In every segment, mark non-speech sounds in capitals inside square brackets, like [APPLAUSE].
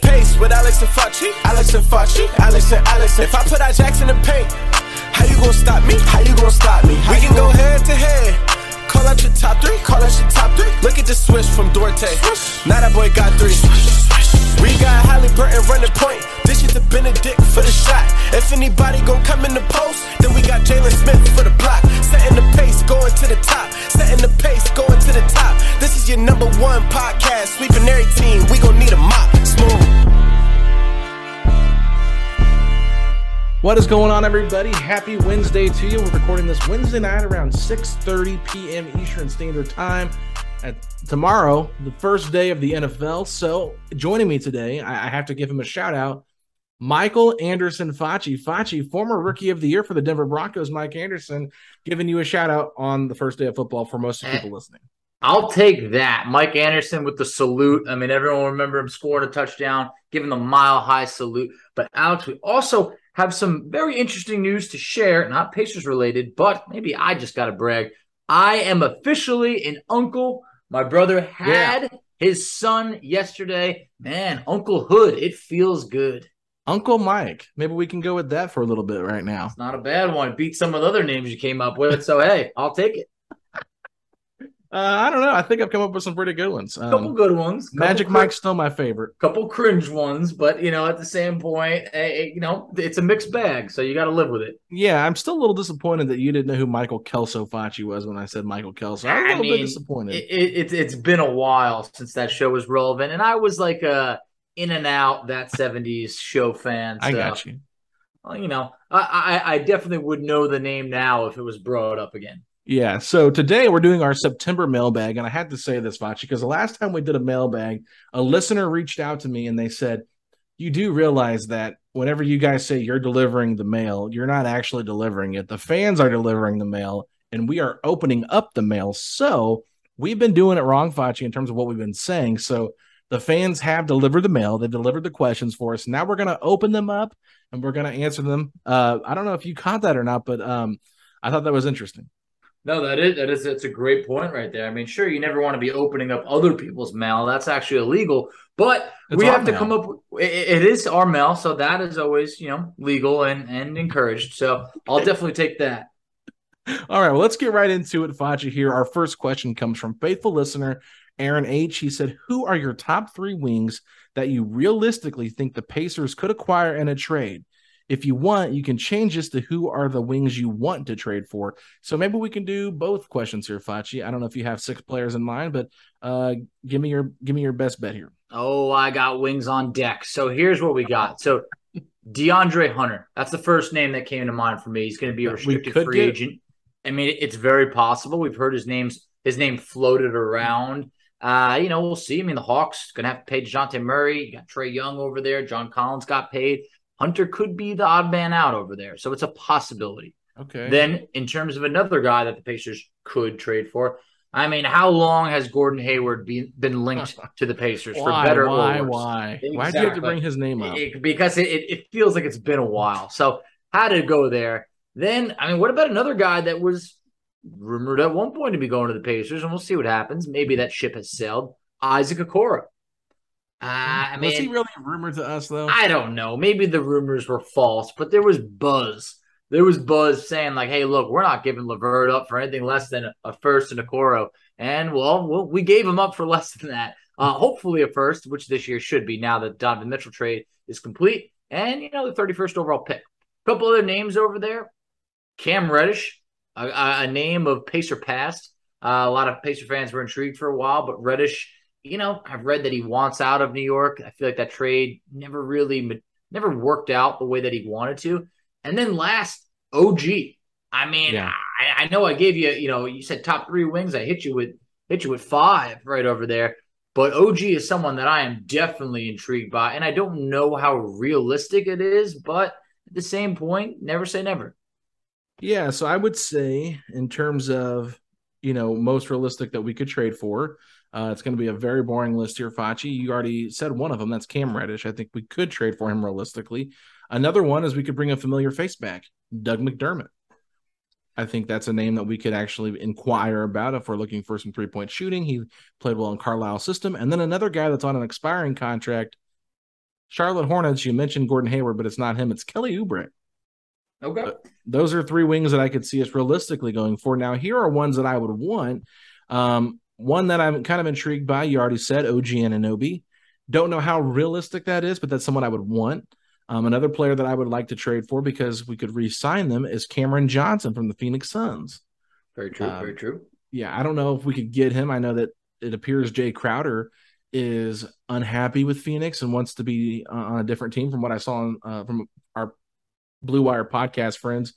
The pace with Alex and Facci. Alex and Facci. Alex and Alex. If I put our jacks in the paint, how you gonna stop me? How you gonna stop me? we can go head to head. Call out your top three. Call out your top three. Look at the switch from Duarte. Now that boy got three. We got Halliburton running point. This is the Bennedict for the shot. If anybody gon' come in the post, then we got Jalen Smith for the block. Setting the pace, going to the top. Setting the pace, going to the top. This is your number one podcast. Sweeping every team. We gon' need a mop. Smooth. What is going on, everybody? Happy Wednesday to you. We're recording this Wednesday night around 6:30 p.m. Eastern Standard Time. At tomorrow, the first day of the NFL. So, joining me today, I, I have to give him a shout out. Michael Anderson Facci. Facci, former rookie of the year for the Denver Broncos. Mike Anderson giving you a shout out on the first day of football for most of eh, people listening. I'll take that. Mike Anderson with the salute. I mean, everyone will remember him scoring a touchdown, giving the mile high salute. But Alex, we also have some very interesting news to share, not Pacers related, but maybe I just got to brag. I am officially an uncle. My brother had Yeah. his son yesterday. Man, Uncle Hood, it feels good. Uncle Mike. Maybe we can go with that for a little bit right now. It's not a bad one. Beat some of the other names you came up with. So, hey, I'll take it. Uh, I don't know. I think I've come up with some pretty good ones. Um, couple good ones. Couple Magic cr- Mike's still my favorite. couple cringe ones, but you know, at the same point, eh, eh, you know, it's a mixed bag, so you got to live with it. Yeah, I'm still a little disappointed that you didn't know who Michael Kelso Facci was when I said Michael Kelso. I'm a little bit mean, disappointed. It, it, it's it's been a while since that show was relevant, and I was like a in and out that '70s show fan. I got you. well, you know, I, I I definitely would know the name now if it was brought up again. Yeah. So today we're doing our September mailbag, and I had to say this, Facci, because the last time we did a mailbag, a listener reached out to me and they said, "You do realize that whenever you guys say you're delivering the mail, you're not actually delivering it. The fans are delivering the mail, and we are opening up the mail. So we've been doing it wrong, Facci, in terms of what we've been saying. So." The fans have delivered the mail. They delivered the questions for us. Now we're going to open them up and we're going to answer them. Uh, I don't know if you caught that or not, but um, I thought that was interesting. No, that is that is that's a great point right there. I mean, sure, you never want to be opening up other people's mail. That's actually illegal. But It's we have to mail. come up. It, it is our mail, so that is always you know legal and and encouraged. So I'll definitely take that. All right, well, let's get right into it, Facci. Here, our first question comes from faithful listener Aaron H. He said, "Who are your top three wings that you realistically think the Pacers could acquire in a trade? If you want, you can change this to who are the wings you want to trade for. So maybe we can do both questions here, Facci. I don't know if you have six players in mind, but uh, give me your give me your best bet here. Oh, I got wings on deck. So here's what we got. So DeAndre Hunter, that's the first name that came to mind for me. He's going to be a restricted free get- agent. I mean, it's very possible. We've heard his name's his name floated around. Uh, you know, we'll see. I mean, the Hawks going to have to pay Dejounte Murray. You got Trae Young over there. John Collins got paid. Hunter could be the odd man out over there. So it's a possibility. Okay. Then, in terms of another guy that the Pacers could trade for, I mean, how long has Gordon Hayward been, been linked [LAUGHS] to the Pacers why, for better why, or worse? Why? Why do you have to bring his name up? It- because it, it, it feels like it's been a while. So how to go there? Then, I mean, what about another guy that was rumored at one point to be going to the Pacers, and we'll see what happens. Maybe that ship has sailed. Isaac Okoro. Uh, I mean, was he really rumored to us though? I don't know. Maybe the rumors were false, but there was buzz. There was buzz saying like, "Hey, look, we're not giving LeVert up for anything less than a, first and Okoro." And well, well, we gave him up for [LAUGHS] less than that. Uh, hopefully a first, which this year should be now that Donovan Mitchell trade is complete, and you know the 31st overall pick. A couple other names over there: Cam Reddish, a, a, a name of Pacer past. Uh, a lot of Pacer fans were intrigued for a while, but Reddish, you know, I've read that he wants out of New York. I feel like that trade never really never worked out the way that he wanted to. And then last, OG. I mean, Yeah. I, I know I gave you, you know, you said top three wings. I hit you with hit you with five right over there. But OG is someone that I am definitely intrigued by, and I don't know how realistic it is. But at the same point, never say never. Yeah, so I would say in terms of you know most realistic that we could trade for, uh, it's going to be a very boring list here, Facci. You already said one of them. That's Cam Reddish. I think we could trade for him realistically. Another one is we could bring a familiar face back, Doug McDermott. I think that's a name that we could actually inquire about if we're looking for some three point shooting. He played well in Carlisle's system. And then another guy that's on an expiring contract, Charlotte Hornets. You mentioned Gordon Hayward, but it's not him. It's Kelly Oubre Okay. those are three wings that I could see us realistically going for. Now, here are ones that I would want. Um, one that I'm kind of intrigued by. You already said OG Anunoby. Don't know how realistic that is, but that's someone I would want. Um, another player that I would like to trade for because we could re-sign them is Cameron Johnson from the Phoenix Suns. Very true. Um, very true. Yeah, I don't know if we could get him. I know that it appears Jae Crowder is unhappy with Phoenix and wants to be uh, on a different team. From what I saw on, uh, from our Blue Wire podcast friends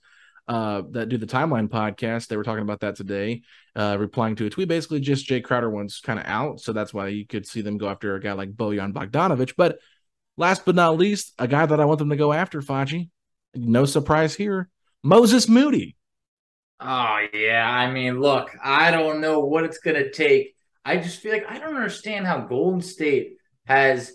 uh, that do the Timeline podcast, they were talking about that today, uh, replying to a tweet. Basically, just Jae Crowder wants kind of out, so that's why you could see them go after a guy like Bojan Bogdanovich. But last but not least, a guy that I want them to go after, Facci. No surprise here, Moses Moody. Oh yeah, I mean, look, I don't know what it's gonna take. I just feel like I don't understand how Golden State has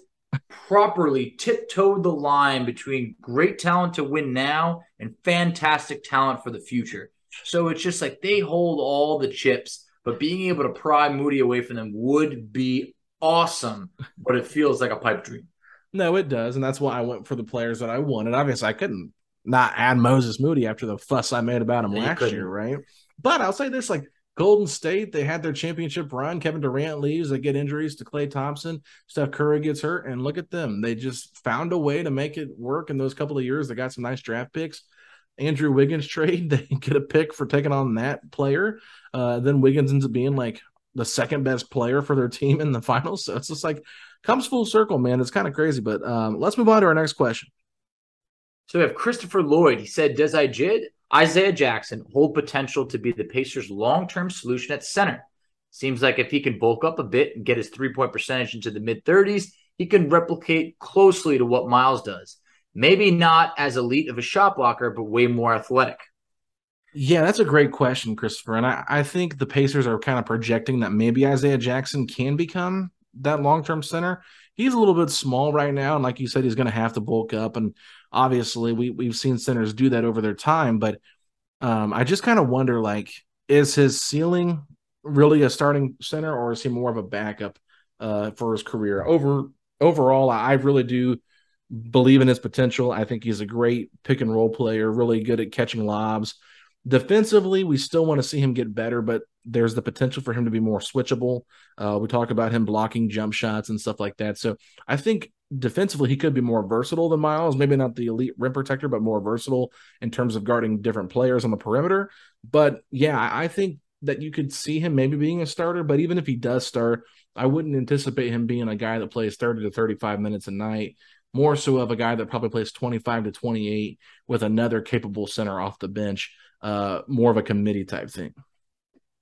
properly tiptoed the line between great talent to win now and fantastic talent for the future. So it's just like they hold all the chips, but being able to pry Moody away from them would be awesome. But it feels like a pipe dream. No, it does, and that's why I went for the players that I wanted. Obviously, I couldn't not add Moses Moody after the fuss I made about him You last year, right? But I'll say this: like Golden State, they had their championship run. Kevin Durant leaves, they get injuries to Klay Thompson. Steph Curry gets hurt, and look at them. They just found a way to make it work in those couple of years. They got some nice draft picks. Andrew Wiggins trade, [LAUGHS] they get a pick for taking on that player. Uh, then Wiggins ends up being like the second best player for their team in the [LAUGHS] finals. So it's just like comes full circle, man. It's kind of crazy. But um, let's move on to our next question. So we have Christopher Lloyd. He said, Does Ijid, Isaiah Jackson hold potential to be the Pacers' long term solution at center? Seems like if he can bulk up a bit and get his three point percentage into the mid 30s, he can replicate closely to what Miles does. Maybe not as elite of a shot blocker, but way more athletic. Yeah, that's a great question, Christopher. And I, I think the Pacers are kind of projecting that maybe Isaiah Jackson can become that long term center. He's a little bit small right now. And like you said, he's going to have to bulk up. And obviously, we, we've seen centers do that over their time. But um, I just kind of wonder like, is his ceiling really a starting center or is he more of a backup uh, for his career? Over Overall, I really do believe in his potential. I think he's a great pick and roll player, really good at catching lobs. Defensively, we still want to see him get better, but there's the potential for him to be more switchable. Uh, we talk about him blocking jump shots and stuff like that. So I think defensively, he could be more versatile than Miles. Maybe not the elite rim protector, but more versatile in terms of guarding different players on the perimeter. But yeah, I think that you could see him maybe being a starter. But even if he does start, I wouldn't anticipate him being a guy that plays 30 to 35 minutes a night. More so of a guy that probably plays 25 to 28 with another capable center off the bench uh more of a committee type thing.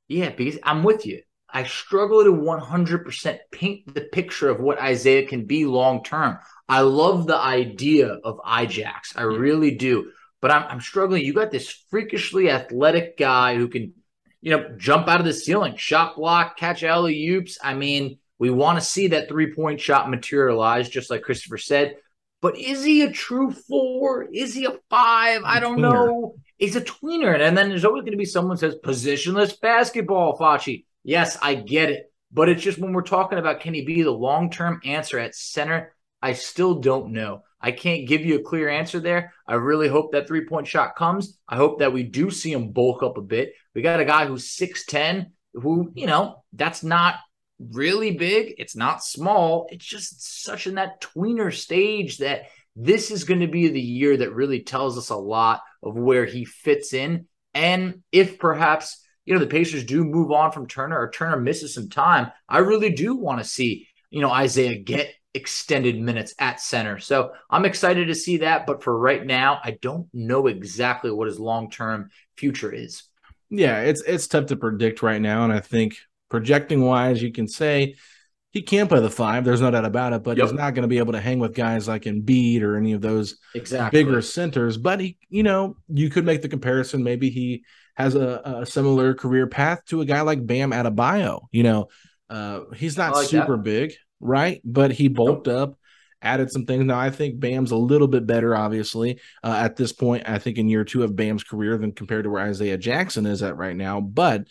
Yeah, because I'm with you. I struggle to 100% paint the picture of what Isaiah can be long term. I love the idea of Ijax. I really do. But I'm, I'm struggling. You got this freakishly athletic guy who can you know, jump out of the ceiling, shot block, catch alley oops. I mean, we want to see that three point shot materialize, just like Christopher said. But is he a true four? Is he a five? I don't tweener. know. He's a tweener. And then there's always going to be someone says positionless basketball, Facci. Yes, I get it. But it's just when we're talking about can he be the long term answer at center, I still don't know. I can't give you a clear answer there. I really hope that three point shot comes. I hope that we do see him bulk up a bit. We got a guy who's 6'10, who, you know, that's not really big. It's not small. It's just such in that tweener stage that this is going to be the year that really tells us a lot of where he fits in. And if perhaps, you know, the Pacers do move on from Turner or Turner misses some time, I really do want to see, you know, Isaiah get extended minutes at center. So I'm excited to see that. But for right now, I don't know exactly what his long term future is. Yeah, it's it's tough to predict right now. And I think projecting wise, you can say he can play the five. There's no doubt about it, but yep. he's not going to be able to hang with guys like Embiid or any of those exactly. bigger centers. But he, you know, you could make the comparison. Maybe he has a, a similar career path to a guy like Bam Adebayo. You know, uh, he's not like super that. big, right? But he bulked nope. up, added some things. Now I think Bam's a little bit better, obviously, uh, at this point. I think in year two of Bam's career than compared to where Isaiah Jackson is at right now. But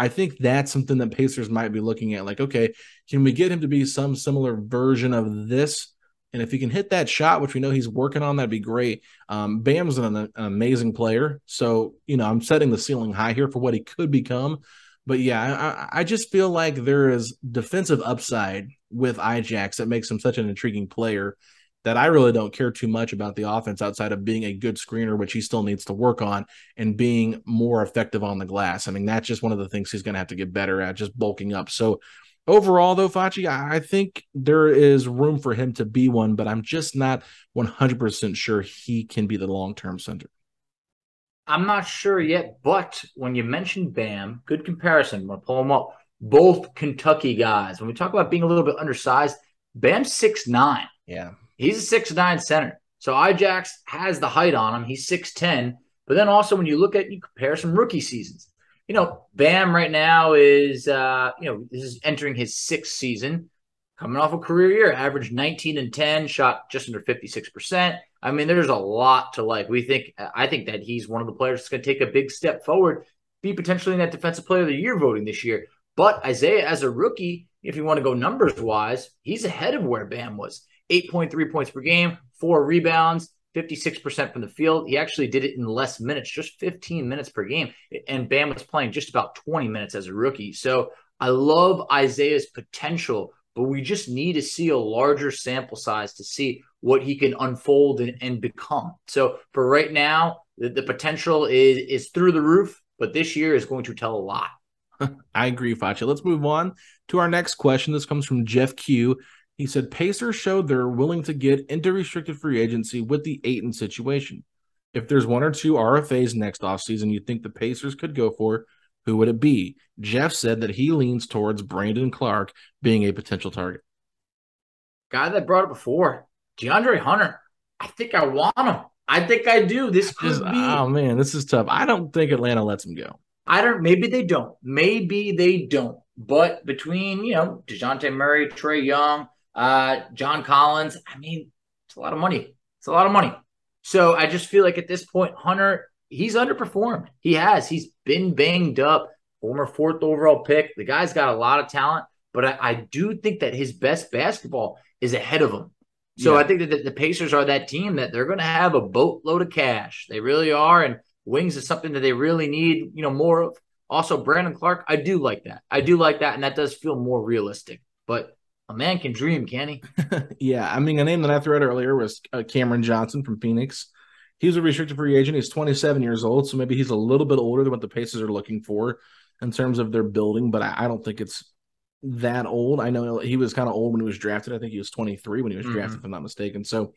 I think that's something that Pacers might be looking at. Like, okay, can we get him to be some similar version of this? And if he can hit that shot, which we know he's working on, that'd be great. Um, Bam's an, an amazing player. So, you know, I'm setting the ceiling high here for what he could become. But yeah, I, I just feel like there is defensive upside with Ijax that makes him such an intriguing player that I really don't care too much about the offense outside of being a good screener, which he still needs to work on, and being more effective on the glass. I mean, that's just one of the things he's going to have to get better at, just bulking up. So, overall, though, Facci, I think there is room for him to be one, but I'm just not 100% sure he can be the long term center. I'm not sure yet, but when you mentioned Bam, good comparison. I'm going to pull them up. Both Kentucky guys. When we talk about being a little bit undersized, Bam's six nine. Yeah. He's a six nine center. So Ijax has the height on him. He's 6'10. But then also when you look at you compare some rookie seasons, you know, Bam right now is uh, you know, this is entering his sixth season, coming off a career year, averaged 19 and 10, shot just under 56%. I mean, there's a lot to like. We think I think that he's one of the players that's gonna take a big step forward, be potentially in that defensive player of the year voting this year. But Isaiah, as a rookie, if you want to go numbers wise, he's ahead of where Bam was. 8.3 points per game, four rebounds, 56% from the field. He actually did it in less minutes, just 15 minutes per game. And Bam was playing just about 20 minutes as a rookie. So I love Isaiah's potential, but we just need to see a larger sample size to see what he can unfold and, and become. So for right now, the, the potential is is through the roof, but this year is going to tell a lot. [LAUGHS] I agree, Facci. Let's move on to our next question. This comes from Jeff Q. He said Pacers showed they're willing to get into restricted free agency with the Ayton situation. If there's one or two RFAs next offseason you think the Pacers could go for, who would it be? Jeff said that he leans towards Brandon Clarke being a potential target. Guy that brought it before, DeAndre Hunter. I think I want him. I think I do. This [LAUGHS] could be. Oh man, this is tough. I don't think Atlanta lets him go. I don't. Maybe they don't. Maybe they don't. But between you know Dejounte Murray, Trae Young, uh, John Collins. I mean, it's a lot of money. It's a lot of money. So I just feel like at this point, Hunter, he's underperformed. He has. He's been banged up. Former fourth overall pick. The guy's got a lot of talent, but I, I do think that his best basketball is ahead of him. So yeah. I think that the, the Pacers are that team that they're going to have a boatload of cash. They really are, and wings is something that they really need. You know, more of. Also, Brandon Clarke, I do like that. I do like that, and that does feel more realistic. But a man can dream, can he? [LAUGHS] yeah, I mean, a name that I threw out earlier was uh, Cameron Johnson from Phoenix. He's a restricted free agent. He's 27 years old, so maybe he's a little bit older than what the Pacers are looking for in terms of their building, but I, I don't think it's that old. I know he was kind of old when he was drafted. I think he was 23 when he was mm-hmm. drafted, if I'm not mistaken. So,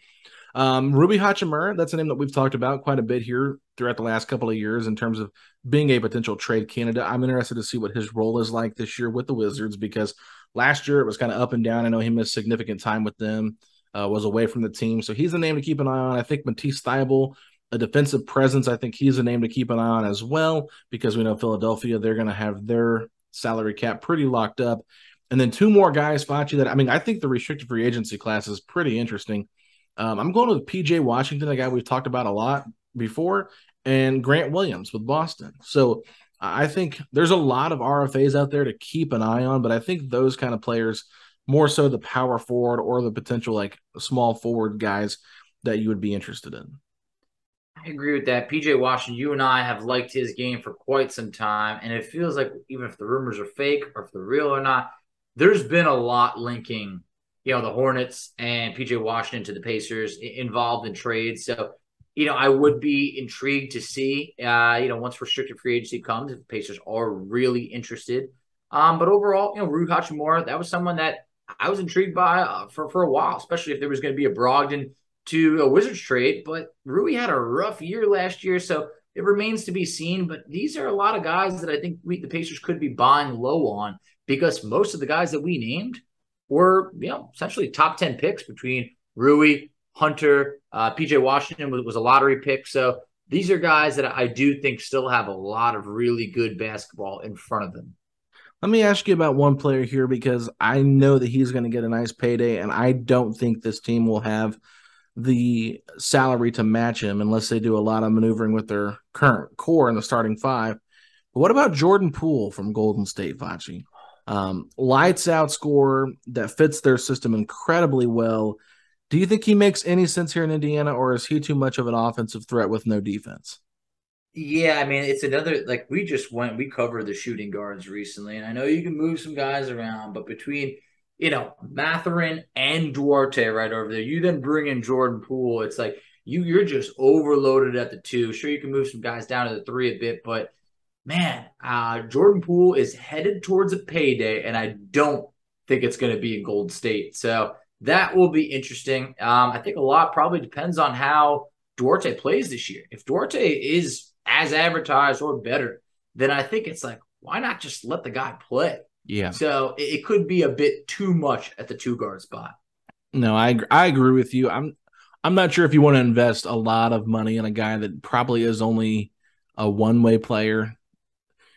um, Rui Hachimura, that's a name that we've talked about quite a bit here throughout the last couple of years in terms of being a potential trade candidate. I'm interested to see what his role is like this year with the Wizards because Last year it was kind of up and down. I know he missed significant time with them, uh, was away from the team, so he's a name to keep an eye on. I think Matisse Thybulle a defensive presence. I think he's a name to keep an eye on as well because we know Philadelphia, they're going to have their salary cap pretty locked up. And then two more guys, Facci, that I mean, I think the restricted free agency class is pretty interesting. Um, I'm going with PJ Washington, a guy we've talked about a lot before, and Grant Williams with Boston. So I think there's a lot of RFAs out there to keep an eye on, but I think those kind of players, more so the power forward or the potential like small forward guys that you would be interested in. I agree with that. PJ Washington, you and I have liked his game for quite some time. And it feels like even if the rumors are fake or if they're real or not, there's been a lot linking, you know, the Hornets and PJ Washington to the Pacers involved in trades. So, you know, I would be intrigued to see, uh, you know, once restricted free agency comes, if the Pacers are really interested. Um, but overall, you know, Rui Hachimura, that was someone that I was intrigued by uh, for, for a while, especially if there was going to be a Brogdon to a Wizards trade. But Rui had a rough year last year, so it remains to be seen. But these are a lot of guys that I think we, the Pacers could be buying low on because most of the guys that we named were, you know, essentially top 10 picks between Rui, Hunter, uh, PJ Washington was, was a lottery pick. So these are guys that I do think still have a lot of really good basketball in front of them. Let me ask you about one player here because I know that he's going to get a nice payday, and I don't think this team will have the salary to match him unless they do a lot of maneuvering with their current core in the starting five. But what about Jordan Poole from Golden State, Facci? Um, lights out scorer that fits their system incredibly well. Do you think he makes any sense here in Indiana, or is he too much of an offensive threat with no defense? Yeah, I mean, it's another like we just went, we covered the shooting guards recently, and I know you can move some guys around, but between you know, Mathurin and Duarte right over there. You then bring in Jordan Poole. It's like you you're just overloaded at the two. Sure, you can move some guys down to the three a bit, but man, uh, Jordan Poole is headed towards a payday, and I don't think it's going to be in Gold State. So that will be interesting. Um, I think a lot probably depends on how Duarte plays this year. If Duarte is as advertised or better, then I think it's like, why not just let the guy play? Yeah. So it could be a bit too much at the two guard spot. No, I I agree with you. I'm I'm not sure if you want to invest a lot of money in a guy that probably is only a one way player.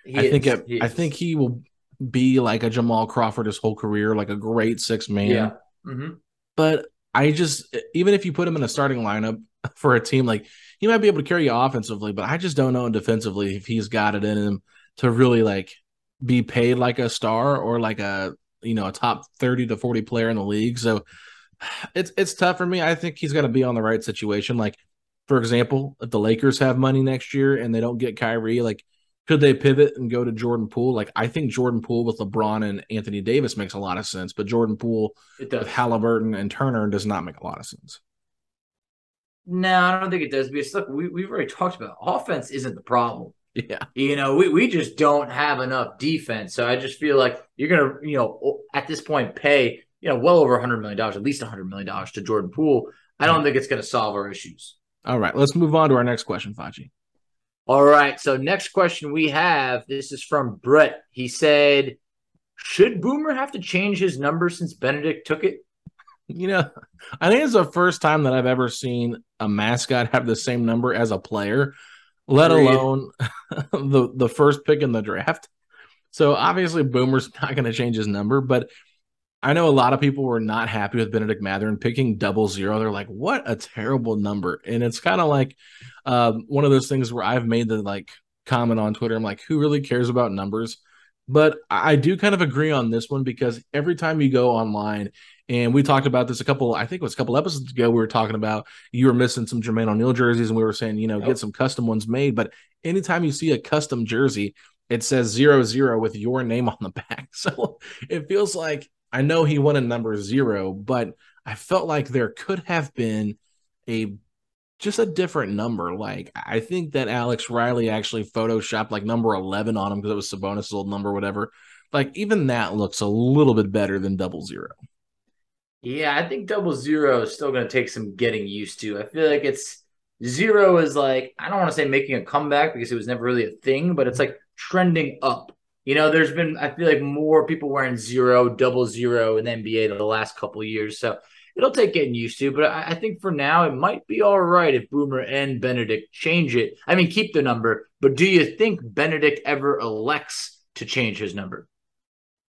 He I is, think it, I think he will be like a Jamal Crawford his whole career, like a great six man. Yeah. Mm-hmm. But I just even if you put him in a starting lineup [LAUGHS] for a team, like he might be able to carry you offensively, but I just don't know defensively if he's got it in him to really like be paid like a star or like a you know a top 30 to 40 player in the league. So [SIGHS] it's it's tough for me. I think he's to be on the right situation. Like for example if the lakers have money next year and they don't get Kyrie like could they pivot and go to Jordan Poole? Like I think Jordan Poole with LeBron and Anthony Davis makes a lot of sense, but Jordan Poole with Halliburton and Turner does not make a lot of sense. No, I don't think it does because look, we, we've already talked about it. offense isn't the problem. Yeah. You know, we, we just don't have enough defense. So I just feel like you're going to, you know, at this point, pay, you know, well over $100 million, at least $100 million to Jordan Poole. I don't think it's going to solve our issues. All right. Let's move on to our next question, Facci. All right. So, next question we have this is from Brett. He said, Should Boomer have to change his number since Bennedict took it? You know, I think it's the first time that I've ever seen a mascot have the same number as a player let alone [LAUGHS] the the first pick in the draft. So obviously Boomer's not going to change his number, but I know a lot of people were not happy with Bennedict Mathurin picking double zero. They're like, "What a terrible number!" And it's kind of like um, one of those things where I've made the like comment on Twitter. I'm like, "Who really cares about numbers?" But I do kind of agree on this one because every time you go online and we talked about this a couple, I think it was a couple episodes ago. We were talking about you were missing some Jermaine O'Neal jerseys, and we were saying, you know, yep. get some custom ones made. But anytime you see a custom jersey, it says zero zero with your name on the [LAUGHS] back. So it feels like I know he won a number zero, but I felt like there could have been a just a different number. Like I think that Alex Riley actually photoshopped like number eleven on him because it was Sabonis' old number, whatever. Like even that looks a little bit better than double zero. Yeah, I think double zero is still going to take some getting used to. I feel like it's zero is like, I don't want to say making a comeback because it was never really a thing, but it's like trending up. You know, there's been, I feel like more people wearing zero, double zero in the NBA the last couple years. So it'll take getting used to. But I, I think for now, it might be all right if Boomer and Bennedict change it. I mean, keep the number, but do you think Bennedict ever elects to change his number?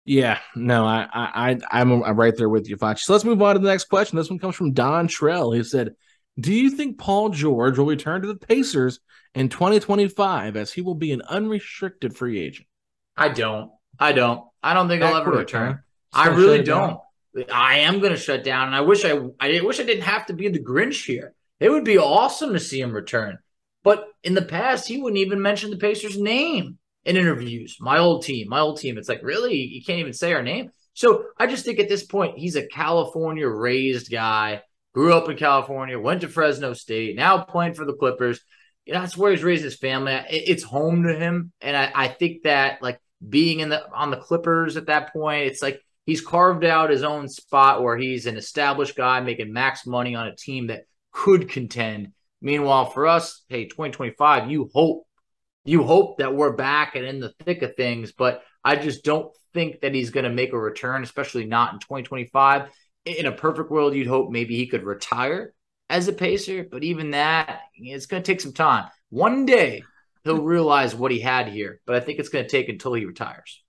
Yeah, no, I, I, I'm, I'm right there with you, Foch. So let's move on to the next question. This one comes from Don Trell. He said, "Do you think Paul George will return to the Pacers in 2025 as he will be an unrestricted free agent?" I don't. I don't. I don't think I'll ever return. I really don't. Down. I am going to shut down, and I wish I, I wish I didn't have to be the Grinch here. It would be awesome to see him return. But in the past, he wouldn't even mention the Pacers' name in interviews. My old team, my old team. It's like, really? You can't even say our name? So I just think at this point, he's a California raised guy, grew up in California, went to Fresno State, now playing for the Clippers. You know, that's where he's raised his family. It's home to him. And I, I think that like being in the on the Clippers at that point, it's like he's carved out his own spot where he's an established guy making max money on a team that could contend. Meanwhile, for us, hey, 2025, you hope you hope that we're back and in the thick of things, but I just don't think that he's going to make a return, especially not in 2025. In a perfect world, you'd hope maybe he could retire as a pacer, but even that, it's going to take some time. One day he'll realize what he had here, but I think it's going to take until he retires.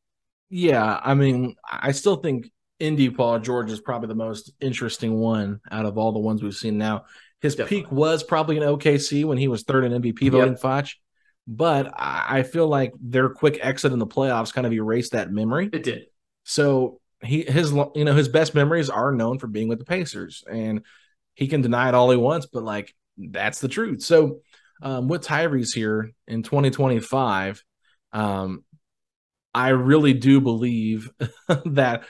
Yeah, I mean, I still think Indy Paul George is probably the most interesting one out of all the ones we've seen now. His Definitely. peak was probably in OKC when he was third in MVP voting, yep. Foch but I feel like their quick exit in the playoffs kind of erased that memory. It did. So he his you know his best memories are known for being with the Pacers, and he can deny it all he wants, but like that's the truth. So um, with Tyrese here in 2025, um, I really do believe [LAUGHS] that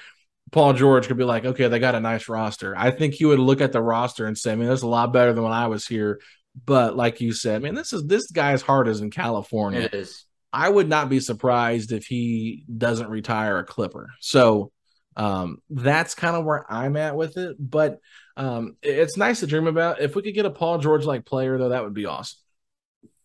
Paul George could be like, okay, they got a nice roster. I think he would look at the roster and say, I mean, that's a lot better than when I was here. But like you said, man, this is this guy's heart is in California. It is. I would not be surprised if he doesn't retire a Clipper. So um, that's kind of where I'm at with it. But um, it's nice to dream about. If we could get a Paul George like player, though, that would be awesome.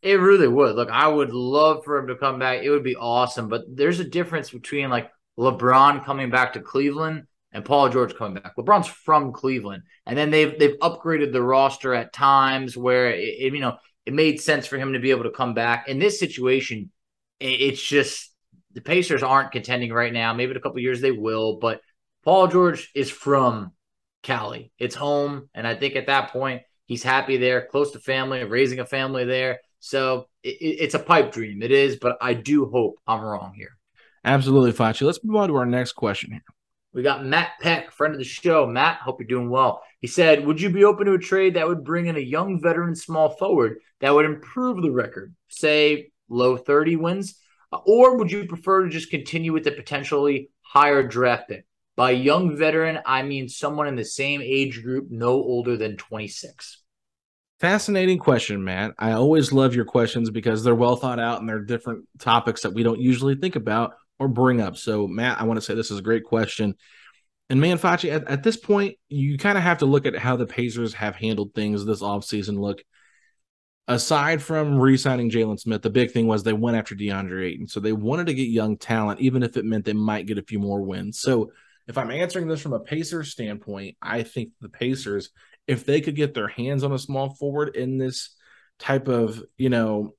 It really would. Look, I would love for him to come back. It would be awesome. But there's a difference between like LeBron coming back to Cleveland and Paul George coming back. LeBron's from Cleveland, and then they've they've upgraded the roster at times where it, it, you know it made sense for him to be able to come back. In this situation, it, it's just the Pacers aren't contending right now. Maybe in a couple years they will, but Paul George is from Cali. It's home, and I think at that point he's happy there, close to family, raising a family there. So it's a pipe dream. It is, but I do hope I'm wrong here. Absolutely, Facci. Let's move on to our next question here. We got Matt Peck, friend of the show. Matt, hope you're doing well. He said, Would you be open to a trade that would bring in a young veteran small forward that would improve the record, say low 30 wins? Or would you prefer to just continue with the potentially higher draft pick? By young veteran, I mean someone in the same age group, no older than 26. Fascinating question, Matt. I always love your questions because they're well thought out and they're different topics that we don't usually think about or bring up. So, Matt, I want to say this is a great question. And man, Facci, at, at this point, you kind of have to look at how the Pacers have handled things this offseason. Look, aside from re-signing Jalen Smith, the big thing was they went after DeAndre Ayton. So they wanted to get young talent, even if it meant they might get a few more wins. So if I'm answering this from a Pacers standpoint, I think the Pacers, if they could get their hands on a small forward in this type of, you know,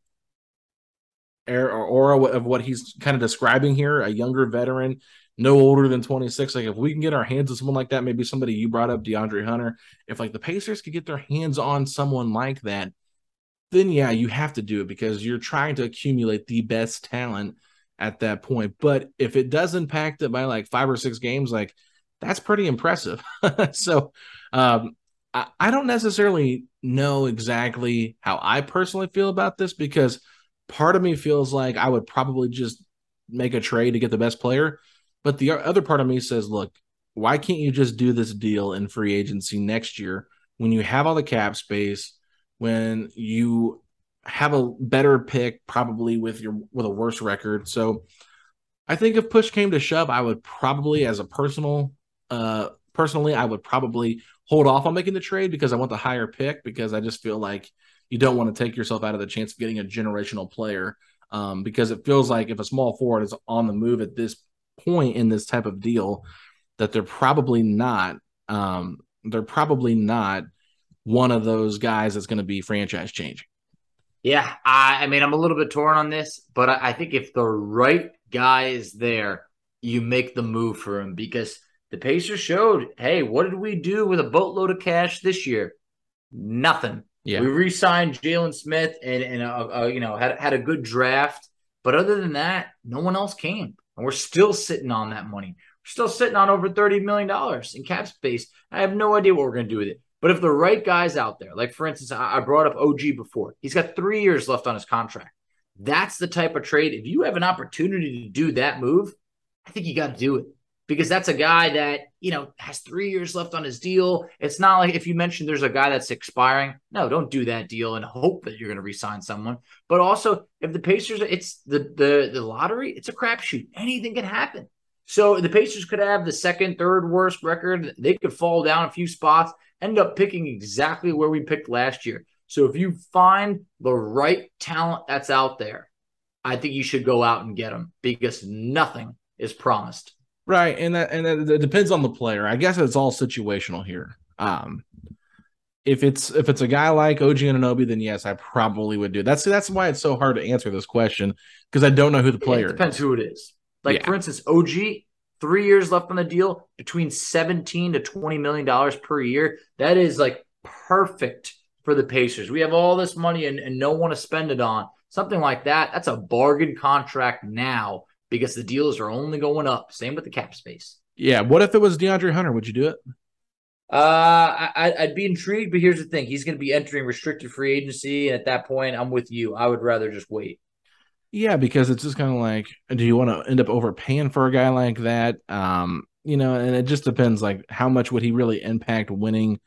air or aura of what he's kind of describing here, a younger veteran, no older than 26. Like if we can get our hands on someone like that, maybe somebody you brought up, DeAndre Hunter, if like the Pacers could get their hands on someone like that, then yeah, you have to do it because you're trying to accumulate the best talent at that point. But if it does impact it by like five or six games, like that's pretty impressive. [LAUGHS] so um, I, I don't necessarily know exactly how I personally feel about this because – part of me feels like I would probably just make a trade to get the best player. But the other part of me says, look, why can't you just do this deal in free agency next year when you have all the cap space, when you have a better pick, probably with your with a worse record. So I think if push came to shove, I would probably, as a personal uh personally, I would probably hold off on making the trade because I want the higher pick because I just feel like you don't want to take yourself out of the chance of getting a generational player um, because it feels like if a small forward is on the move at this point in this type of deal, that they're probably not um, they're probably not one of those guys that's going to be franchise changing. Yeah, I, I, mean, I'm a little bit torn on this, but I, I think if the right guy is there, you make the move for him because the Pacers showed, hey, what did we do with a boatload of cash this year? Nothing. Yeah. We re-signed Jalen Smith and, and uh, uh, you know had had a good draft, but other than that, no one else came, and we're still sitting on that money. We're still sitting on over thirty million dollars in cap space. I have no idea what we're going to do with it. But if the right guy's out there, like for instance, I brought up OG before, he's got three years left on his contract. That's the type of trade. If you have an opportunity to do that move, I think you got to do it because that's a guy that, you know, has three years left on his deal. It's not like if you mentioned there's a guy that's expiring. No, don't do that deal and hope that you're going to resign someone. But also, if the Pacers, it's the the the lottery, it's a crapshoot. Anything can happen. So the Pacers could have the second, third worst record. They could fall down a few spots, end up picking exactly where we picked last year. So if you find the right talent that's out there, I think you should go out and get them because nothing is promised. Right, and that and that, it depends on the player. I guess it's all situational here. Um, if it's if it's a guy like OG Anunoby, then yes, I probably would do. That's that's why it's so hard to answer this question because I don't know who the player. It depends is. who it is. Like yeah. for instance, OG, three years left on the deal, between seventeen to twenty million dollars per year. That is like perfect for the Pacers. We have all this money and, and no one to spend it on. Something like that. That's a bargain contract now because the deals are only going up. Same with the cap space. Yeah. What if it was DeAndre Hunter? Would you do it? Uh, I, would be intrigued, but here's the thing: he's going to be entering restricted free agency, and at that point, I'm with you. I would rather just wait. Yeah, because it's just kind of like, do you want to end up overpaying for a guy like that? Um, you know, and it just depends, like how much would he really impact winning.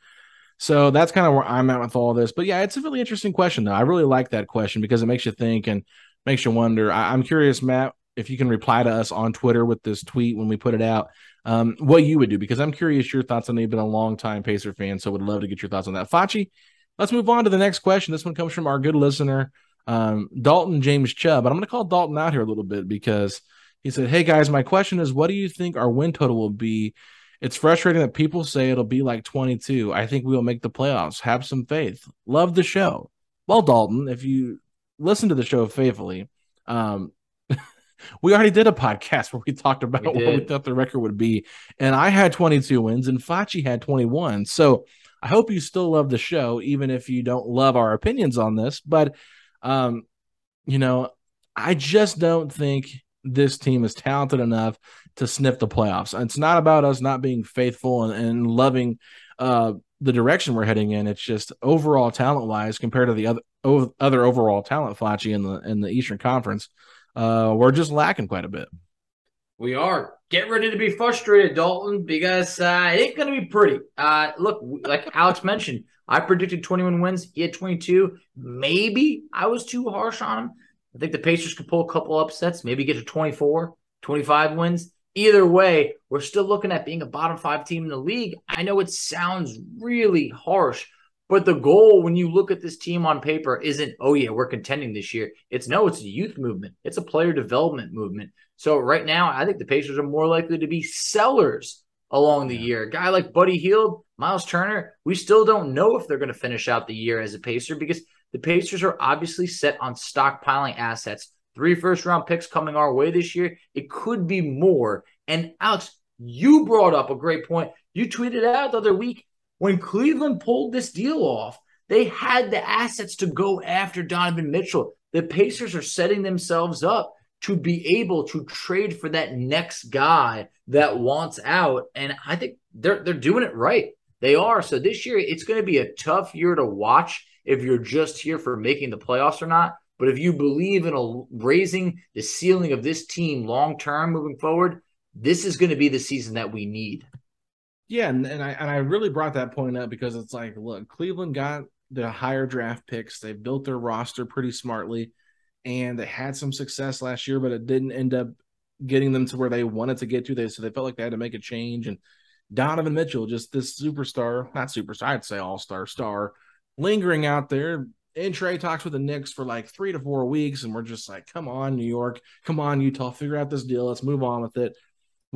So that's kind of where I'm at with all this. But yeah, it's a really interesting question, though. I really like that question because it makes you think and makes you wonder. I, I'm curious, Matt if you can reply to us on Twitter with this tweet when we put it out, um, what you would do because I'm curious your thoughts on. You've been a long time Pacer fan, so would love to get your thoughts on that. Facci, let's move on to the next question. This one comes from our good listener, um, Dalton James Chubb. But I'm going to call Dalton out here a little bit because he said, "Hey guys, my question is, what do you think our win total will be?" It's frustrating that people say it'll be like 22. I think we will make the playoffs. Have some faith. Love the show. Well, Dalton, if you listen to the show faithfully, um, we already did a podcast [LAUGHS] where we talked about we what we thought the record would be, and I had 22 wins and Facci had 21. So I hope you still love the show, even if you don't love our opinions on this. But, um, you know, I just don't think this team is talented enough to sniff the playoffs. It's not about us not being faithful and, and loving uh, the direction we're heading in. It's just overall talent wise compared to the other other overall talent, Facci in the in the Eastern Conference uh, we're just lacking quite a bit. We are. Get ready to be frustrated, Dalton, because uh, it ain't going to be pretty. Uh, look, like Alex mentioned, I predicted 21 wins. He had 22. Maybe I was too harsh on him. I think the Pacers could pull a couple upsets, maybe get to 24, 25 wins. Either way, we're still looking at being a bottom five team in the league. I know it sounds really harsh, but the goal, when you look at this team on paper, isn't, oh, yeah, we're contending this year. It's no, it's a youth movement, it's a player development movement. So, right now, I think the Pacers are more likely to be sellers along the yeah. year. A guy like Buddy Hield, Miles Turner, we still don't know if they're going to finish out the year as a Pacer because the Pacers are obviously set on stockpiling assets. Three first round picks coming our way this year. It could be more. And Alex, you brought up a great point. You tweeted out the other week when Cleveland pulled this deal off, they had the assets to go after Donovan Mitchell. The Pacers are setting themselves up to be able to trade for that next guy that wants out. And I think they're they're doing it right. They are. So this year it's going to be a tough year to watch if you're just here for making the playoffs or not. But if you believe in a, raising the ceiling of this team long term moving forward, this is going to be the season that we need. Yeah, and, and I and I really brought that point up because it's like, look, Cleveland got the higher draft picks. They built their roster pretty smartly, and they had some success last year, but it didn't end up getting them to where they wanted to get to. They so they felt like they had to make a change. And Donovan Mitchell, just this superstar, not superstar, I'd say all star star, lingering out there in trade talks with the Knicks for like three to four weeks, and we're just like, come on, New York, come on, Utah, figure out this deal. Let's move on with it.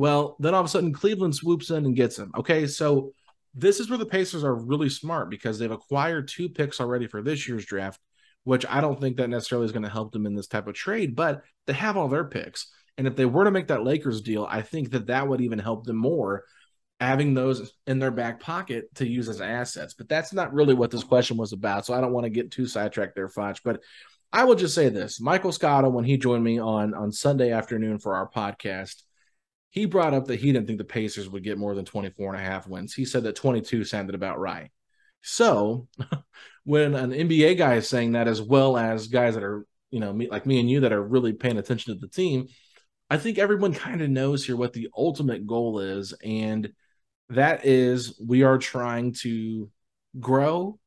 Well, then all of a sudden Cleveland swoops in and gets him. Okay, so this is where the Pacers are really smart because they've acquired two picks already for this year's draft, which I don't think that necessarily is going to help them in this type of trade, but they have all their picks. And if they were to make that Lakers deal, I think that that would even help them more having those in their back pocket to use as assets. But that's not really what this question was about. So I don't want to get too sidetracked there, Foch. But I will just say this Michael Scotto, when he joined me on, on Sunday afternoon for our podcast, he brought up that he didn't think the Pacers would get more than 24 and a half wins. He said that 22 sounded about right. So [LAUGHS] when an NBA guy is saying that, as well as guys that are, you know, me, like me and you that are really paying attention to the team, I think everyone kind of knows here what the ultimate goal is. And that is we are trying to grow,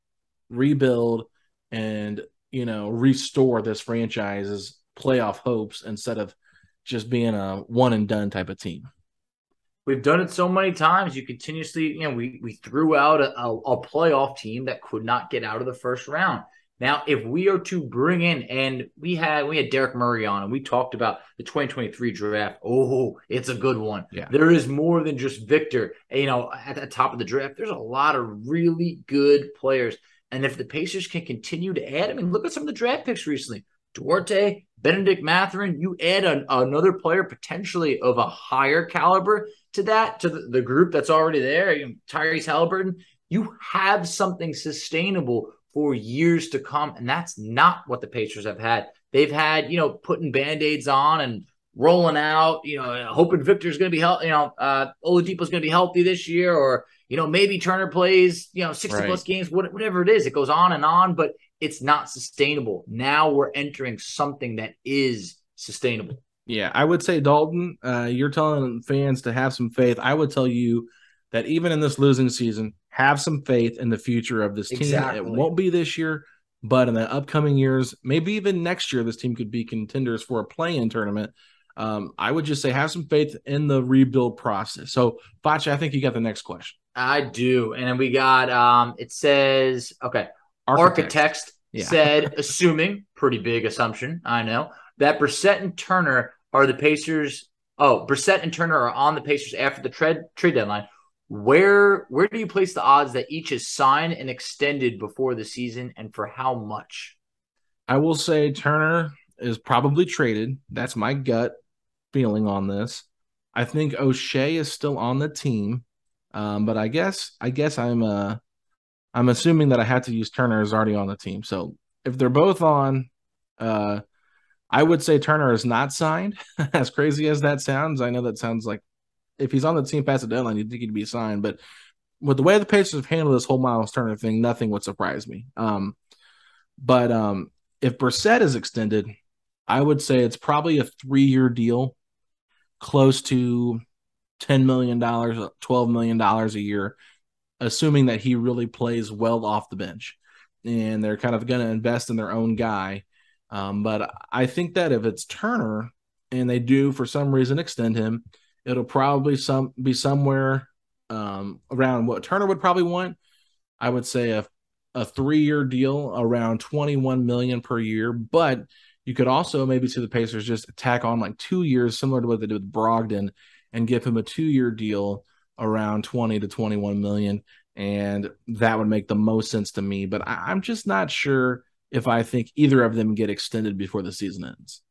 rebuild, and, you know, restore this franchise's playoff hopes instead of just being a one and done type of team. We've done it so many times. You continuously, you know, we we threw out a, a, a, playoff team that could not get out of the first round. Now, if we are to bring in, and we had we had Derek Murray on, and we talked about the 2023 draft. Oh, it's a good one. Yeah. There is more than just Victor. You know, at the top of the draft, there's a lot of really good players. And if the Pacers can continue to add, I mean, look at some of the draft picks recently. Duarte, Benedict Mathurin, you add an, another player potentially of a higher caliber to that, to the, the group that's already there, you know, Tyrese Haliburton, you have something sustainable for years to come. And that's not what the Pacers have had. They've had, you know, putting band-aids on and rolling out, you know, hoping Victor's going to be healthy, you know, uh, Oladipo's going to be healthy this year, or, you know, maybe Turner plays, you know, 60 right. plus games, whatever it is. It goes on and on, but it's not sustainable. Now we're entering something that is sustainable. Yeah, I would say Dalton, uh, you're telling fans to have some faith. I would tell you that even in this losing season, have some faith in the future of this team. Exactly. It won't be this year, but in the upcoming years, maybe even next year, this team could be contenders for a play-in tournament. Um, I would just say have some faith in the rebuild process. So, Facci, I think you got the next question. I do, and then we got um, it says okay, architects yeah. said, assuming pretty big assumption, I know that Brissett and Turner are the Pacers. Oh, Brissett and Turner are on the Pacers after the trade trade deadline. Where where do you place the odds that each is signed and extended before the season, and for how much? I will say Turner is probably traded. That's my gut feeling on this. I think Oshae is still on the team, um, but I guess I guess I'm uh I'm assuming that I had to use Turner is already on the team. So if they're both on, uh, I would say Turner is not signed. [LAUGHS] as crazy as that sounds, I know that sounds like if he's on the team past the deadline, you'd think he'd be signed. But with the way the Pacers have handled this whole Myles Turner thing, nothing would surprise me. Um, but um, if Brissett is extended, I would say it's probably a three-year deal, close to ten million dollars, twelve million dollars a year assuming that he really plays well off the bench. And they're kind of going to invest in their own guy. Um, but I think that if it's Turner and they do for some reason extend him, it'll probably some be somewhere um, around what Turner would probably want. I would say a a three year deal around 21 million per year, but you could also maybe see the Pacers just tack on like two years, similar to what they did with Brogdon, and give him a two year deal around 20 to 21 million and that would make the most sense to me but I, i'm just not sure if i think either of them get extended before the season ends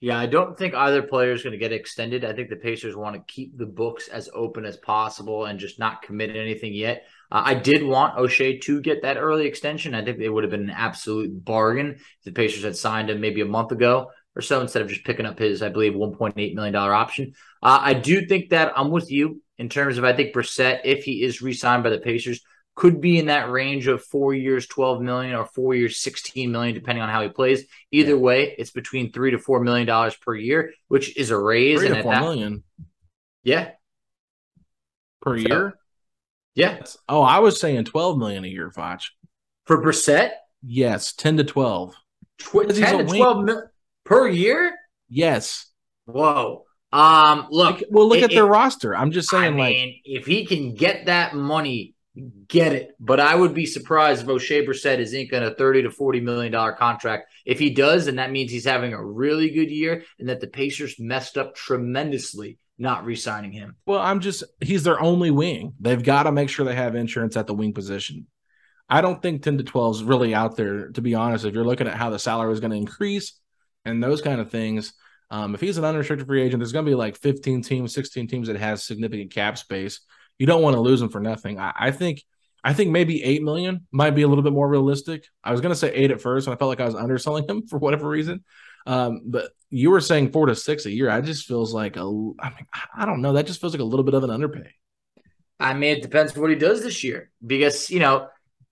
yeah i don't think either player is going to get extended i think the pacers want to keep the books as open as possible and just not commit anything yet uh, I did want Oshae to get that early extension. I think it would have been an absolute bargain if the Pacers had signed him maybe a month ago or so instead of just picking up his, I believe, $1.8 million option. Uh, I do think that I'm with you in terms of I think Brissett, if he is re-signed by the Pacers, could be in that range of four years, 12 million, or four years, 16 million, depending on how he plays. Either yeah. way, it's between three to four million dollars per year, which is a raise. Three and to four that, million. Yeah. Per so, year? Yeah. Oh, I was saying 12 million a year, Facci. For Brissett? Yes, 10 to 12. Tw- 10 to 12 mil- per year? Yes. Whoa. Um, look, well, look it, at their it, roster. I'm just saying, I like, mean, if he can get that money, get it. But I would be surprised if Oshae Brissett is inking a 30 to 40 million dollar contract. If he does, then that means he's having a really good year, and that the Pacers messed up tremendously not re-signing him. Well, I'm just he's their only wing. They've got to make sure they have insurance at the wing position. I don't think 10 to 12 is really out there, to be honest. If you're looking at how the salary is going to increase and those kind of things, um, if he's an unrestricted free agent, there's going to be like 15 teams, 16 teams that has significant cap space. You don't want to lose him for nothing. I, I think, I think maybe eight million might be a little bit more realistic. I was going to say eight at first, and I felt like I was underselling him [LAUGHS] for whatever reason. Um, but you were saying four to six a year. I just feels like a, I mean, I don't know. That just feels like a little bit of an underpay. I mean, it depends what he does this year because you know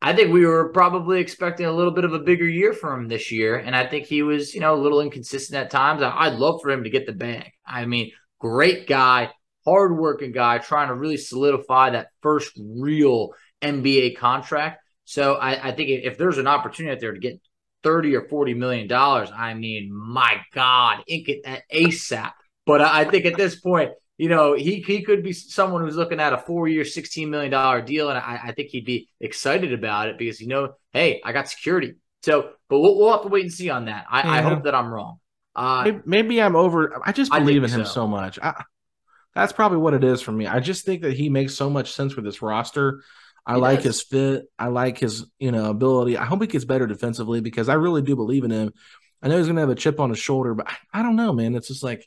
I think we were probably expecting a little bit of a bigger year from him this year. And I think he was, you know, a little inconsistent at times. I'd love for him to get the bag. I mean, great guy, hardworking guy, trying to really solidify that first real NBA contract. So I, I think if there's an opportunity out there to get 30 or 40 million dollars, I mean, my God, ink it at ASAP. But I think at this point, you know, he he could be someone who's looking at a four year, $16 million deal. And I, I, think he'd be excited about it because, you know, hey, I got security. So, but we'll, we'll have to wait and see on that. I, yeah. I hope that I'm wrong. Uh, maybe, I'm over. I just believe in him so, so much. I, that's probably what it is for me. I just think that he makes so much sense with this roster. I he like does. his fit. I like his, you know, ability. I hope he gets better defensively because I really do believe in him. I know he's going to have a chip on his shoulder, but I, I don't know, man. It's just like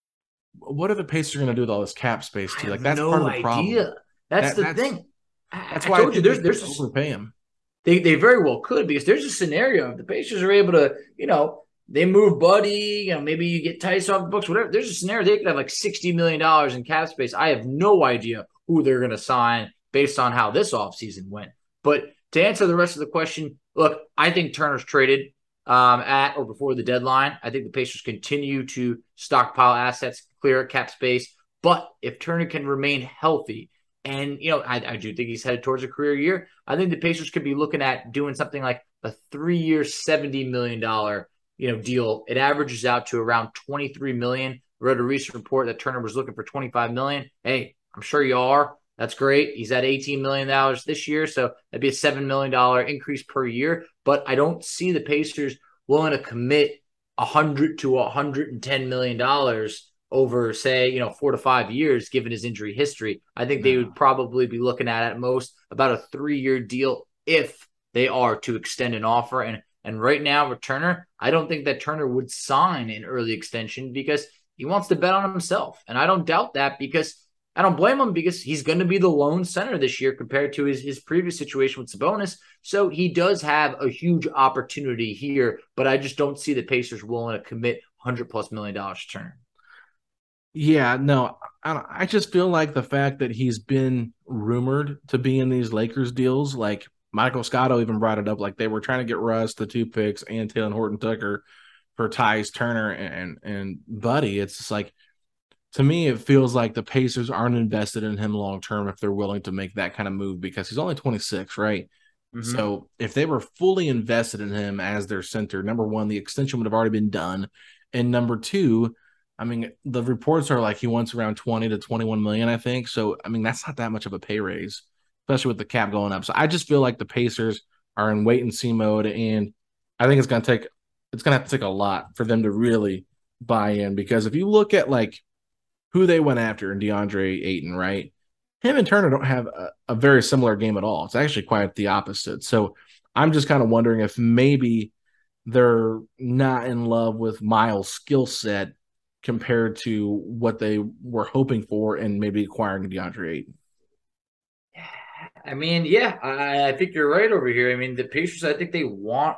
what are the Pacers going to do with all this cap space too? Like that's no part of the idea. problem. That's that, the that's, thing. That's I, why I told you there's there's a, overpay him. They they very well could because there's a scenario if the Pacers are able to you know they move Buddy you know maybe you get Theis off the books whatever. There's a scenario they could have like sixty million dollars in cap space. I have no idea who they're going to sign based on how this offseason went. But to answer the rest of the question, look, I think Turner's traded um, at or before the deadline. I think the Pacers continue to stockpile assets, clear cap space. But if Turner can remain healthy, and you know, I, I do think he's headed towards a career year. I think the Pacers could be looking at doing something like a three-year, seventy million dollar you know deal. It averages out to around twenty-three million. I read a recent report that Turner was looking for twenty-five million. Hey, I'm sure you are. That's great. He's at $18 million this year. So that'd be a $7 million increase per year. But I don't see the Pacers willing to commit 100 to 110 million dollars over say you know four to five years given his injury history i think they would probably be looking at at most about a three year deal if they are to extend an offer and and right now with turner i don't think that turner would sign an early extension because he wants to bet on himself and i don't doubt that because I don't blame him because he's going to be the lone center this year compared to his, his previous situation with Sabonis. So he does have a huge opportunity here, but I just don't see the Pacers willing to commit 100 plus million dollars to Turner. Yeah, no, I, I just feel like the fact that he's been rumored to be in these Lakers deals, like Michael Scotto even brought it up, like they were trying to get Russ, the two picks, and Talen Horton Tucker for Tyus Turner and and Buddy. It's just like to me, it feels like the Pacers aren't invested in him long term if they're willing to make that kind of move because he's only 26, right? Mm-hmm. So if they were fully invested in him as their center, number one, the extension would have already been done. And number two, I mean, the reports are like he wants around 20 to 21 million, I think. So, I mean, that's not that much of a pay raise, especially with the cap going up. So I just feel like the Pacers are in wait and see mode. And I think it's going to take, it's going to have to take a lot for them to really buy in because if you look at like who they went after in DeAndre Ayton, right? Him and Turner don't have a, a very similar game at all. It's actually quite the opposite. So I'm just kind of wondering if maybe they're not in love with Myles' skill set compared to what they were hoping for and maybe acquiring DeAndre Ayton. I mean, yeah, I, I, think you're right over here. I mean, the Pacers, I think they want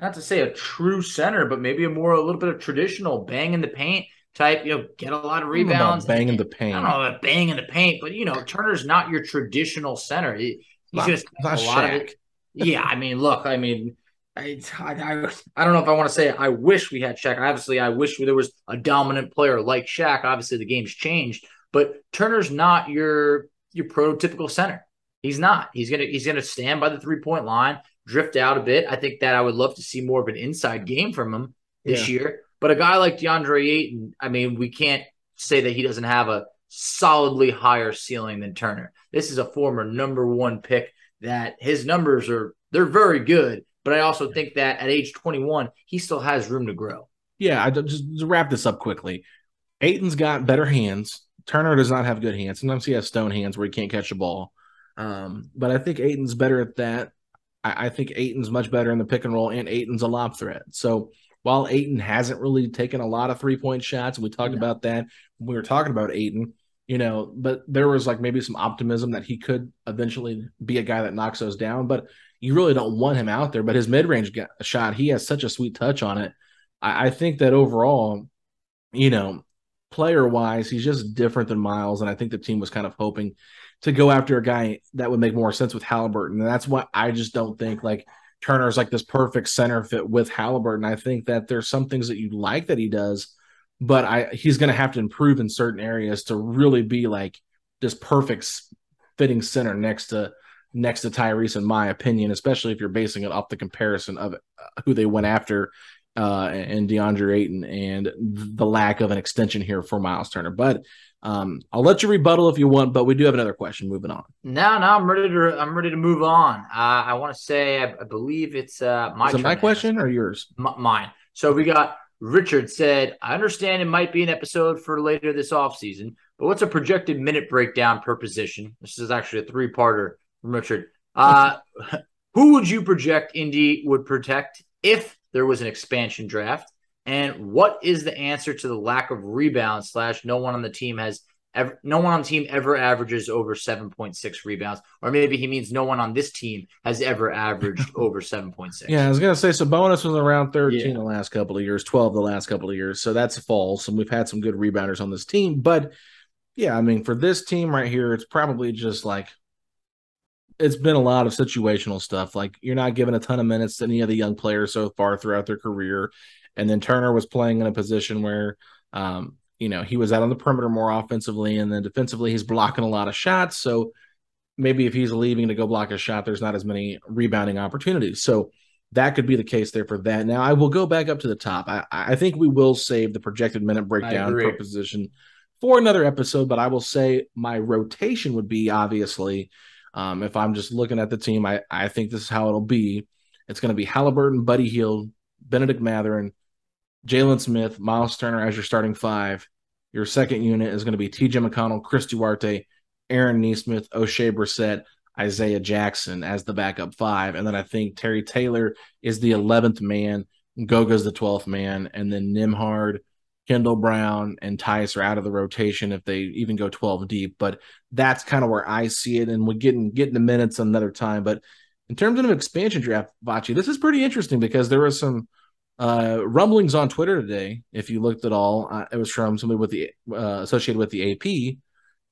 not to say a true center, but maybe a more a little bit of traditional bang in the paint type, you know, get a lot of rebounds. Bang in the paint. I don't know about bang in the paint, but you know, Turner's not your traditional center. He, he's just a lot of it. Yeah, I mean, look, I mean, I, I, I don't know if I want to say I wish we had Shaq. Obviously, I wish there was a dominant player like Shaq. Obviously, the game's changed, but Turner's not your your prototypical center. He's not. He's gonna he's gonna stand by the three point line, drift out a bit. I think that I would love to see more of an inside game from him this yeah. year. But a guy like DeAndre Ayton, I mean, we can't say that he doesn't have a solidly higher ceiling than Turner. This is a former number one pick that his numbers are they're very good. But I also think that at age 21, he still has room to grow. Yeah, I just to wrap this up quickly. Ayton's got better hands. Turner does not have good hands. Sometimes he has stone hands where he can't catch a ball. Um, but I think Ayton's better at that. I, I, think Ayton's much better in the pick and roll, and Ayton's a lob threat. So while Ayton hasn't really taken a lot of three point shots, we talked about that we were talking about Ayton, you know, but there was like maybe some optimism that he could eventually be a guy that knocks those down. But you really don't want him out there. But his mid range shot, he has such a sweet touch on it. I, I think that overall, you know, player wise, he's just different than Myles. And I think the team was kind of hoping to go after a guy that would make more sense with Haliburton. And that's what I just don't think like Turner's like this perfect center fit with Haliburton. I think that there's some things that you like that he does, but I he's going to have to improve in certain areas to really be like this perfect fitting center next to next to Tyrese, in my opinion, especially if you're basing it off the comparison of uh, who they went after uh, and DeAndre Ayton and the lack of an extension here for Myles Turner. But um, I'll let you rebuttal if you want, but we do have another question. Moving on. No, no, I'm ready to. I'm ready to move on. Uh, I want to say, I, I, believe it's uh, my. Is it my question or yours? M- mine. So we got Richard said, I understand it might be an episode for later this off season, but what's a projected minute breakdown per position? This is actually a three parter Richard. Uh, [LAUGHS] who would you project Indy would protect if there was an expansion draft? And what is the answer to the lack of rebound slash no one on the team has ever no one on the team ever averages over 7.6 rebounds or maybe he means no one on this team has ever averaged [LAUGHS] over 7.6 yeah i was gonna say Sabonis was around 13 yeah. the last couple of years 12 the last couple of years so that's false and we've had some good rebounders on this team but yeah i mean for this team right here it's probably just like it's been a lot of situational stuff like you're not giving a ton of minutes to any of the young players so far throughout their career and then Turner was playing in a position where, um, you know, he was out on the perimeter more offensively, and then defensively he's blocking a lot of shots. So maybe if he's leaving to go block a shot, there's not as many rebounding opportunities. So that could be the case there for that. Now I will go back up to the top. I, I think we will save the projected minute breakdown per position for another episode, but I will say my rotation would be obviously um, if I'm just looking at the team, I, I think this is how it'll be. It's going to be Haliburton, Buddy Hield, Benedict Mathurin, Jalen Smith, Miles Turner as your starting five. Your second unit is going to be TJ McConnell, Chris Duarte, Aaron Nesmith, Oshae Brissett, Isaiah Jackson as the backup five. And then I think Terry Taylor is the 11th man, Goga's the 12th man, and then Nembhard, Kendall Brown and Theis are out of the rotation if they even go 12 deep. But that's kind of where I see it. And we get in, get the minutes another time. But in terms of an expansion draft, Facci, this is pretty interesting because there was some uh, rumblings on Twitter today. If you looked at all, uh, it was from somebody with the uh, associated with the AP.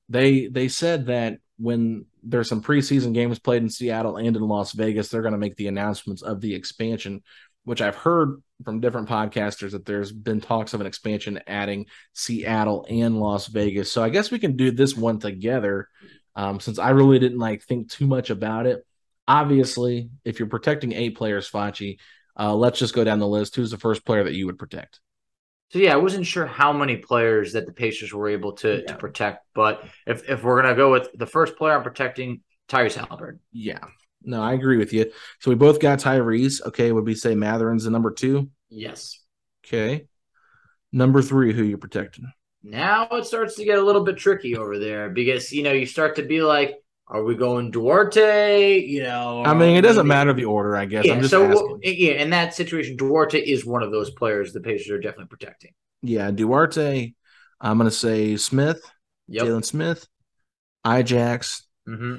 They they said that when there's some preseason games played in Seattle and in Las Vegas, they're going to make the announcements of the expansion, which I've heard from different podcasters that there's been talks of an expansion adding Seattle and Las Vegas. So I guess we can do this one together. Um, since I really didn't like think too much about it. Obviously, if you're protecting eight players, Facci, uh, let's just go down the list. Who's the first player that you would protect? So yeah, I wasn't sure how many players that the Pacers were able to, yeah. to protect, but if if we're gonna go with the first player I'm protecting, Tyrese Haliburton. Yeah, no, I agree with you. So we both got Tyrese. Okay, would we say Mathurin's the number two? Yes. Okay. Number three, who you protecting? Now it starts to get a little bit tricky over there because you know you start to be like, are we going Duarte? You know, I mean, it doesn't matter the order, I guess. Yeah, so asking. yeah, in that situation, Duarte is one of those players the Pacers are definitely protecting. Yeah, Duarte. I'm going to say Smith, yep. Jalen Smith, Ijax. Mm-hmm.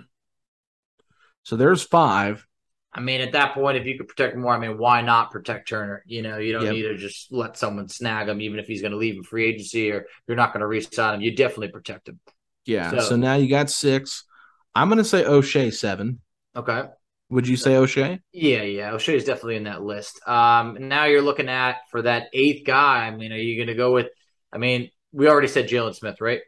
So there's five. I mean, at that point, if you could protect more, I mean, why not protect Turner? You know, you don't yep. need to just let someone snag him, even if he's going to leave in free agency or you're not going to re-sign him. You definitely protect him. Yeah. So, so now you got six. I'm going to say Oshae seven. Okay. Would you say Oshae? Yeah, yeah. Oshae is definitely in that list. Um, now you're looking at for that eighth guy. I mean, are you going to go with? I mean, we already said Jalen Smith, right?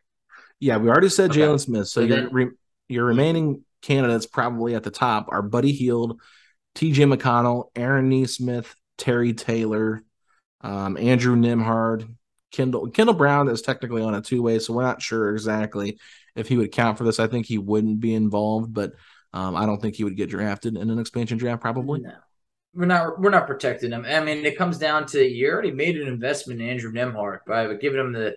Yeah, we already said okay. Jalen Smith. So, so your re- your remaining candidates probably at the top are Buddy Hield, T.J. McConnell, Aaron Nesmith, Terry Taylor, um, Andrew Nembhard, Kendall Kendall Brown is technically on a two way, so we're not sure exactly if he would count for this. I think he wouldn't be involved, but um, I don't think he would get drafted in an expansion draft. Probably. No. We're not we're not protecting him. I mean, it comes down to you already made an investment in Andrew Nembhard by giving him the,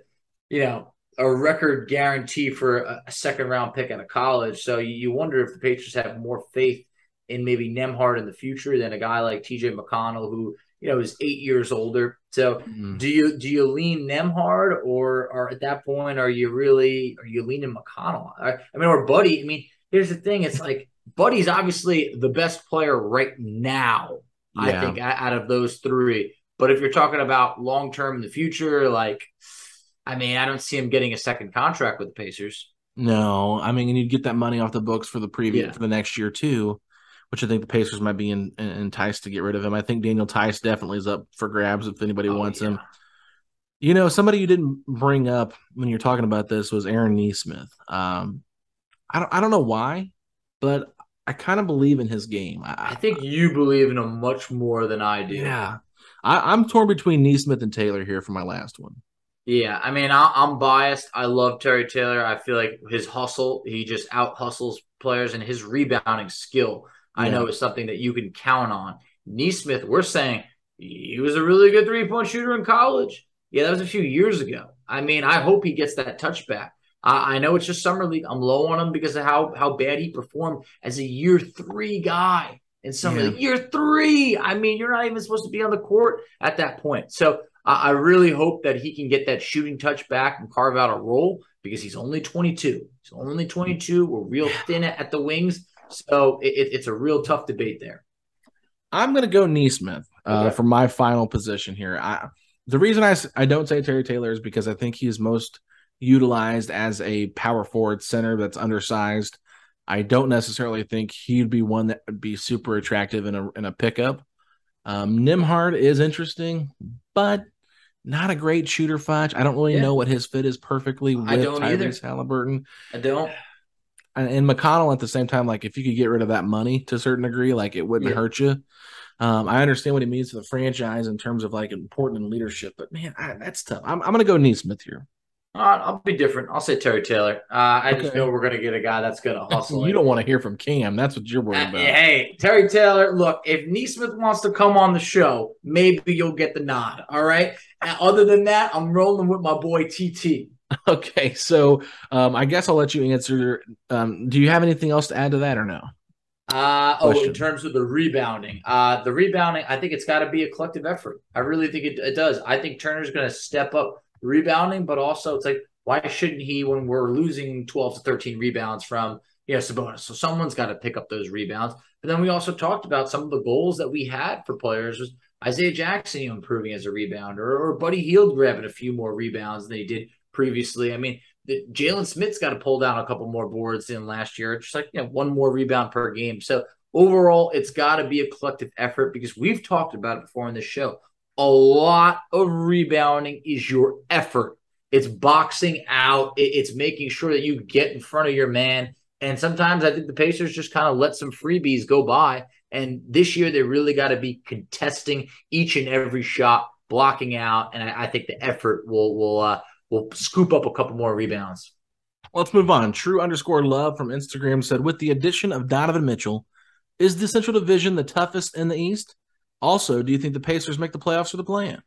you know, a record guarantee for a, a second round pick out of college. So you, you wonder if the Patriots have more faith in maybe Nembhard in the future than a guy like T.J. McConnell, who you know is eight years older. So mm. do you do you lean Nembhard or or at that point are you really are you leaning McConnell? I, I mean, or Buddy. I mean, here's the thing: it's like Buddy's obviously the best player right now. Yeah. I think out of those three. But if you're talking about long term in the future, like, I mean, I don't see him getting a second contract with the Pacers. No, I mean, and you'd get that money off the books for the previous yeah. for the next year too which I think the Pacers might be in, in, enticed to get rid of him. I think Daniel Theis definitely is up for grabs if anybody oh, wants yeah. him. You know, somebody you didn't bring up when you're talking about this was Aaron Nesmith. Um, I don't, I don't know why, but I kind of believe in his game. I, I, think you believe in him much more than I do. Yeah, I, am torn between Nesmith and Taylor here for my last one. Yeah, I mean, I, am biased. I love Terry Taylor. I feel like his hustle, he just out hustles players, and his rebounding skill I know is something that you can count on. Nesmith, we're saying he was a really good three point shooter in college. Yeah, that was a few years ago. I mean, I hope he gets that touchback. I, I know it's just summer league. I'm low on him because of how how bad he performed as a year three guy in summer yeah. league. Year three. I mean, you're not even supposed to be on the court at that point. So I really hope that he can get that shooting touch back and carve out a role because he's only 22. He's only 22. We're real thin at the wings. So it, it's a real tough debate there. I'm going to go Nesmith uh, okay. for my final position here. I, the reason I, I don't say Terry Taylor is because I think he's most utilized as a power forward center that's undersized. I don't necessarily think he'd be one that would be super attractive in a in a pickup. Um, Nembhard is interesting, but not a great shooter. Fudge. I don't really yeah. know what his fit is perfectly with Tyrese Haliburton. I don't and, McConnell at the same time, like if you could get rid of that money to a certain degree, like it wouldn't yeah. hurt you. Um, I understand what he means to the franchise in terms of like important in leadership, but man, I, that's tough. I'm, I'm going to go Nesmith here. Uh, I'll be different. I'll say Terry Taylor. Uh, I okay. just know we're going to get a guy that's going [LAUGHS] to hustle. you don't want to hear from Cam. That's what you're worried uh, about. Hey, Terry Taylor. Look, if Nesmith wants to come on the show, maybe you'll get the nod. All right. Other than that, I'm rolling with my boy TT. [LAUGHS] Okay, so um, I guess I'll let you answer. Um, do you have anything else to add to that or no? Uh, oh, in terms of the rebounding, uh, the rebounding, I think it's got to be a collective effort. I really think it, it does. I think Turner's going to step up rebounding, but also it's like, why shouldn't he when we're losing 12 to 13 rebounds from you know Sabonis? So someone's got to pick up those rebounds. But then we also talked about some of the goals that we had for players was Isaiah Jackson you know, improving as a rebounder, or Buddy Hield grabbing a few more rebounds than he did previously. I mean, Jalen Smith's got to pull down a couple more boards than last year. Just like you know, one more rebound per game. So overall, it's got to be a collective effort because we've talked about it before on this show. A lot of rebounding is your effort. It's boxing out. It's making sure that you get in front of your man. And sometimes I think the Pacers just kind of let some freebies go by. And this year they really got to be contesting each and every shot, blocking out. And I, I think the effort will will uh, will scoop up a couple more rebounds. Let's move on. True underscore love from Instagram said, with the addition of Donovan Mitchell, is the Central Division the toughest in the East? Also, do you think the Pacers make the playoffs or the play-in?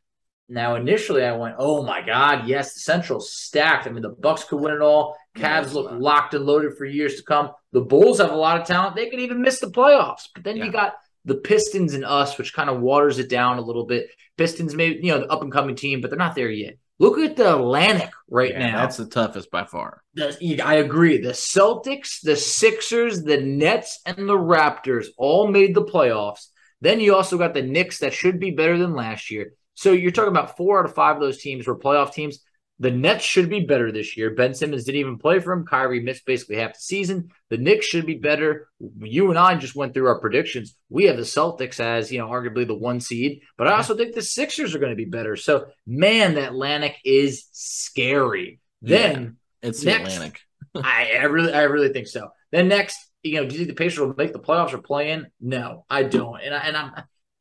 Now, initially, I went, "Oh my God, yes, the Central's stacked." I mean, the Bucks could win it all. Cavs look locked and loaded for years to come. The Bulls have a lot of talent; they could even miss the playoffs. But then yeah. you got the Pistons and us, which kind of waters it down a little bit. Pistons, maybe you know, the up and coming team, but they're not there yet. Look at the Atlantic right yeah, now. That's the toughest by far. The, I agree. The Celtics, the Sixers, the Nets, and the Raptors all made the playoffs. Then you also got the Knicks that should be better than last year. So you're talking about four out of five of those teams were playoff teams. The Nets should be better this year. Ben Simmons didn't even play for him. Kyrie missed basically half the season. The Knicks should be better. You and I just went through our predictions. We have the Celtics as, you know, arguably the one seed, but I also think the Sixers are going to be better. So, man, the Atlantic is scary. Then yeah, it's next, the Atlantic. [LAUGHS] I, I really, I really think so. Then next, you know, do you think the Pacers will make the playoffs or play in? No, I don't. And I, and I'm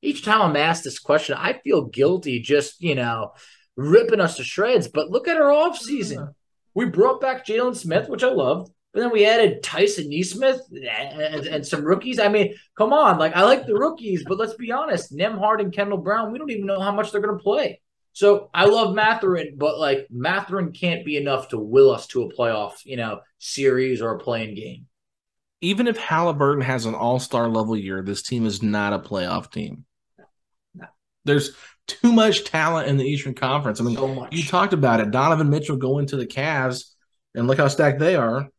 each time I'm asked this question, I feel guilty just, you know, ripping us to shreds. But look at our offseason. Yeah. We brought back Jalen Smith, which I loved. But then we added Tyson Nesmith and, and, and, some rookies. I mean, come on. Like, I like the rookies, but let's be honest. Nembhard and Kendall Brown, we don't even know how much they're going to play. So I love Mathurin, but like Mathurin can't be enough to will us to a playoff, you know, series or a playing game. Even if Haliburton has an all star level year, this team is not a playoff team. No. There's too much talent in the Eastern Conference. I mean, so you talked about it. Donovan Mitchell going to the Cavs, and look how stacked they are.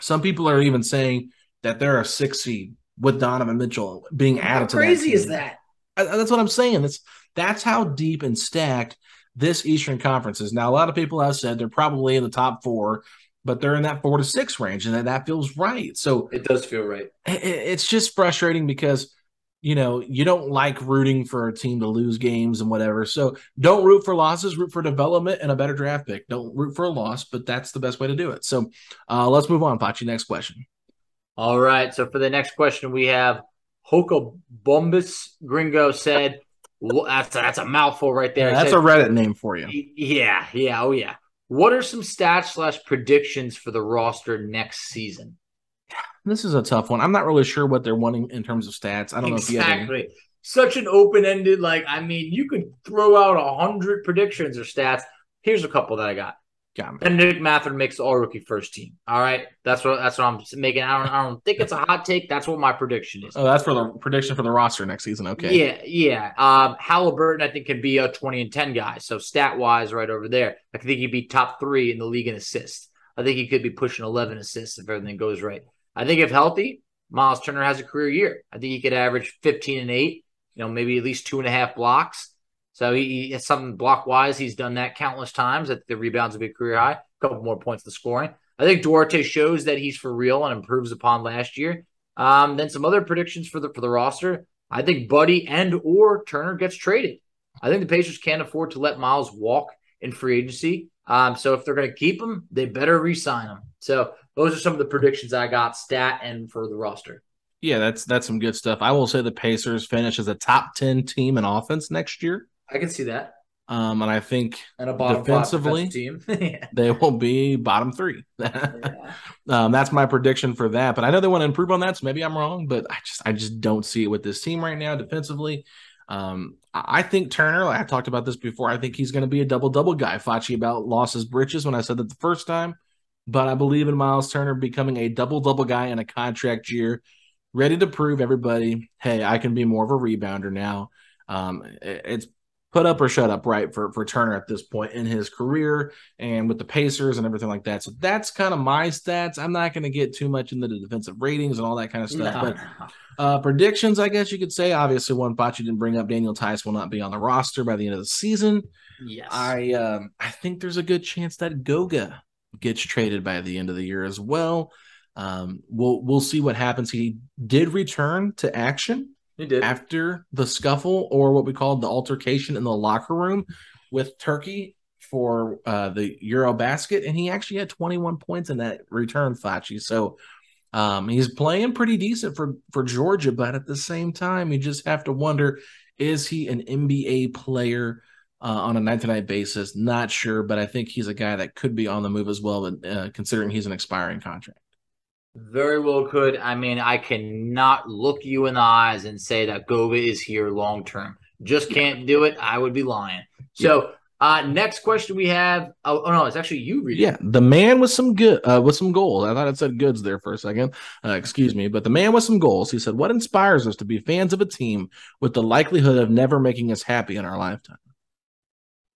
Some people are even saying that they're a six seed with Donovan Mitchell being added how to crazy that is that? That's what I'm saying. That's that's how deep and stacked this Eastern Conference is. Now, a lot of people have said they're probably in the top four, but they're in that four to six range, and that, that feels right. So it does feel right. It, it's just frustrating because you know, you don't like rooting for a team to lose games and whatever. So don't root for losses, root for development and a better draft pick. Don't root for a loss, but that's the best way to do it. So uh, let's move on, Pachi. Next question. All right. So for the next question, we have Hoka Bombus Gringo said, well, that's, that's a mouthful right there. Yeah, that's said, a Reddit name for you. Yeah. Yeah. Oh, yeah. What are some stats slash predictions for the roster next season? This is a tough one. I'm not really sure what they're wanting in terms of stats. I don't exactly. know if you have any... Such an open ended, like I mean, you could throw out a hundred predictions or stats. Here's a couple that I got. Got Benedict Mathurin makes all rookie first team. All right, that's what that's what I'm making. I don't, I don't think it's a hot take. That's what my prediction is. Oh, that's for the prediction for the roster next season. Okay. Yeah, yeah. Um, Haliburton, I think, can be a 20 and 10 guy. So stat wise, right over there, I think he'd be top three in the league in assists. I think he could be pushing 11 assists if everything goes right. I think if healthy, Myles Turner has a career year. I think he could average 15 and eight, you know, maybe at least two and a half blocks. So he, he something block wise. He's done that countless times. That the rebounds will be a career high. A couple more points to scoring. I think Duarte shows that he's for real and improves upon last year. Um, then some other predictions for the for the roster. I think Buddy and or Turner gets traded. I think the Pacers can't afford to let Myles walk in free agency. Um, so if they're going to keep him, they better re-sign him. So those are some of the predictions I got, stat and for the roster. Yeah, that's that's some good stuff. I will say the Pacers finish as a top ten team in offense next year. I can see that. Um, and I think and a bottom defensively team, [LAUGHS] they will be bottom three. [LAUGHS] yeah. um, that's my prediction for that. But I know they want to improve on that, so maybe I'm wrong. But I just I just don't see it with this team right now defensively. Um, I think Turner, like I talked about this before. I think he's going to be a double double guy. Facci about losses britches when I said that the first time but I believe in Myles Turner becoming a double double guy in a contract year, ready to prove everybody, hey, I can be more of a rebounder now. Um, it's put up or shut up, right, for for Turner at this point in his career and with the Pacers and everything like that. So that's kind of my stats. I'm not going to get too much into the defensive ratings and all that kind of stuff, No, but. Uh, predictions, I guess you could say. Obviously, one Facci didn't bring up. Daniel Theis will not be on the roster by the end of the season. yes. I um, I think there's a good chance that Goga gets traded by the end of the year as well. Um, we'll we'll see what happens. He did return to action you did. after the scuffle or what we called the altercation in the locker room with Turkey for uh, the Euro basket, and he actually had 21 points in that return, Facci. So um, he's playing pretty decent for for Georgia, but at the same time, you just have to wonder: is he an NBA player? Uh, on a night-to-night basis, not sure, but I think he's a guy that could be on the move as well. But uh, considering he's an expiring contract, Very well could. I mean, I cannot look you in the eyes and say that Goga is here long term. Just can't do it. I would be lying. So, uh, next question we have. Oh, oh, no, it's actually you reading. Yeah, the man with some good uh, with some goals. I thought it said goods there for a second. Uh, excuse me, but the man with some goals. He said, "What inspires us to be fans of a team with the likelihood of never making us happy in our lifetime?"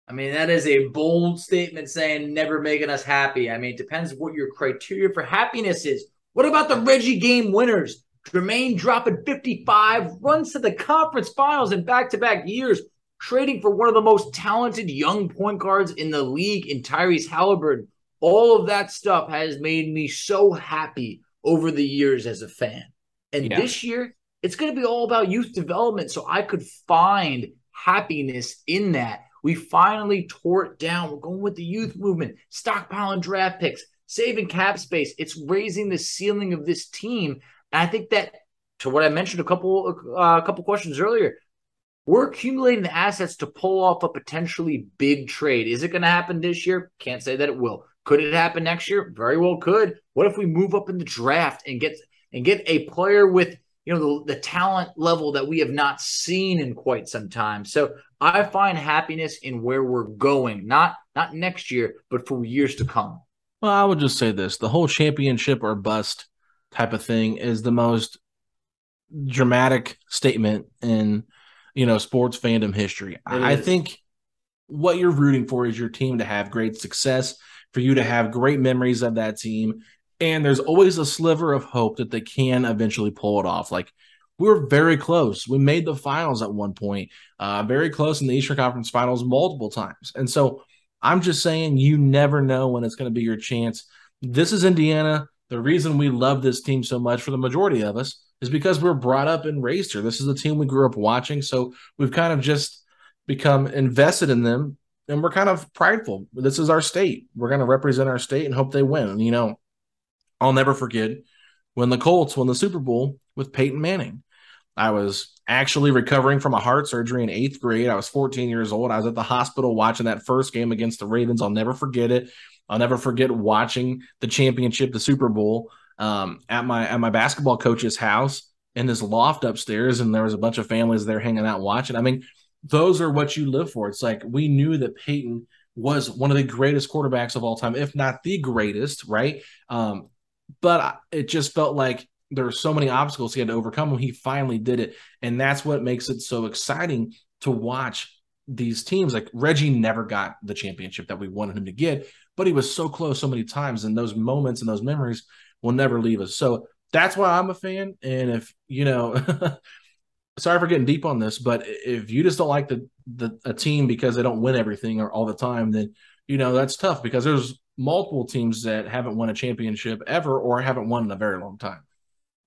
I mean, that is a bold statement saying never making us happy. I mean, it depends what your criteria for happiness is. What about the Reggie game winners? Jermaine dropping 55, runs to the conference finals in back to back years, trading for one of the most talented young point guards in the league in Tyrese Haliburton. All of that stuff has made me so happy over the years as a fan. And Yeah. this year, it's going to be all about youth development. So I could find happiness in that. We finally tore it down. We're going with the youth movement, stockpiling draft picks, saving cap space. It's raising the ceiling of this team. And I think that, to what I mentioned a couple uh, a couple questions earlier, we're accumulating the assets to pull off a potentially big trade. Is it going to happen this year? Can't say that it will. Could it happen next year? Very well could. What if we move up in the draft and get and get a player with you know the, the talent level that we have not seen in quite some time? So I find happiness in where we're going, not not next year, but for years to come. Well, I would just say this: the whole championship or bust type of thing is the most dramatic statement in you know sports fandom history. I think what you're rooting for is your team to have great success, for you to have great memories of that team, and there's always a sliver of hope that they can eventually pull it off. Like we were very close. We made the finals at one point, uh, very close in the Eastern Conference Finals multiple times, and so. I'm just saying you never know when it's going to be your chance. This is Indiana. The reason we love this team so much for the majority of us is because we're brought up and raised here. This is the team we grew up watching. So we've kind of just become invested in them and we're kind of prideful. This is our state. We're going to represent our state and hope they win. You know, I'll never forget when the Colts won the Super Bowl with Peyton Manning. I was actually recovering from a heart surgery in eighth grade. I was 14 years old. I was at the hospital watching that first game against the Ravens. I'll never forget it. I'll never forget watching the championship, the Super Bowl, um, at my at my basketball coach's house in this loft upstairs, and there was a bunch of families there hanging out watching. I mean, those are what you live for. It's like we knew that Peyton was one of the greatest quarterbacks of all time, if not the greatest, right? Um, but it just felt like there were so many obstacles he had to overcome when he finally did it. And that's what makes it so exciting to watch these teams. Like Reggie never got the championship that we wanted him to get, but he was so close so many times. And those moments and those memories will never leave us. So that's why I'm a fan. And if, you know, [LAUGHS] sorry for getting deep on this, but if you just don't like the, the a team because they don't win everything or all the time, then, you know, that's tough because there's multiple teams that haven't won a championship ever or haven't won in a very long time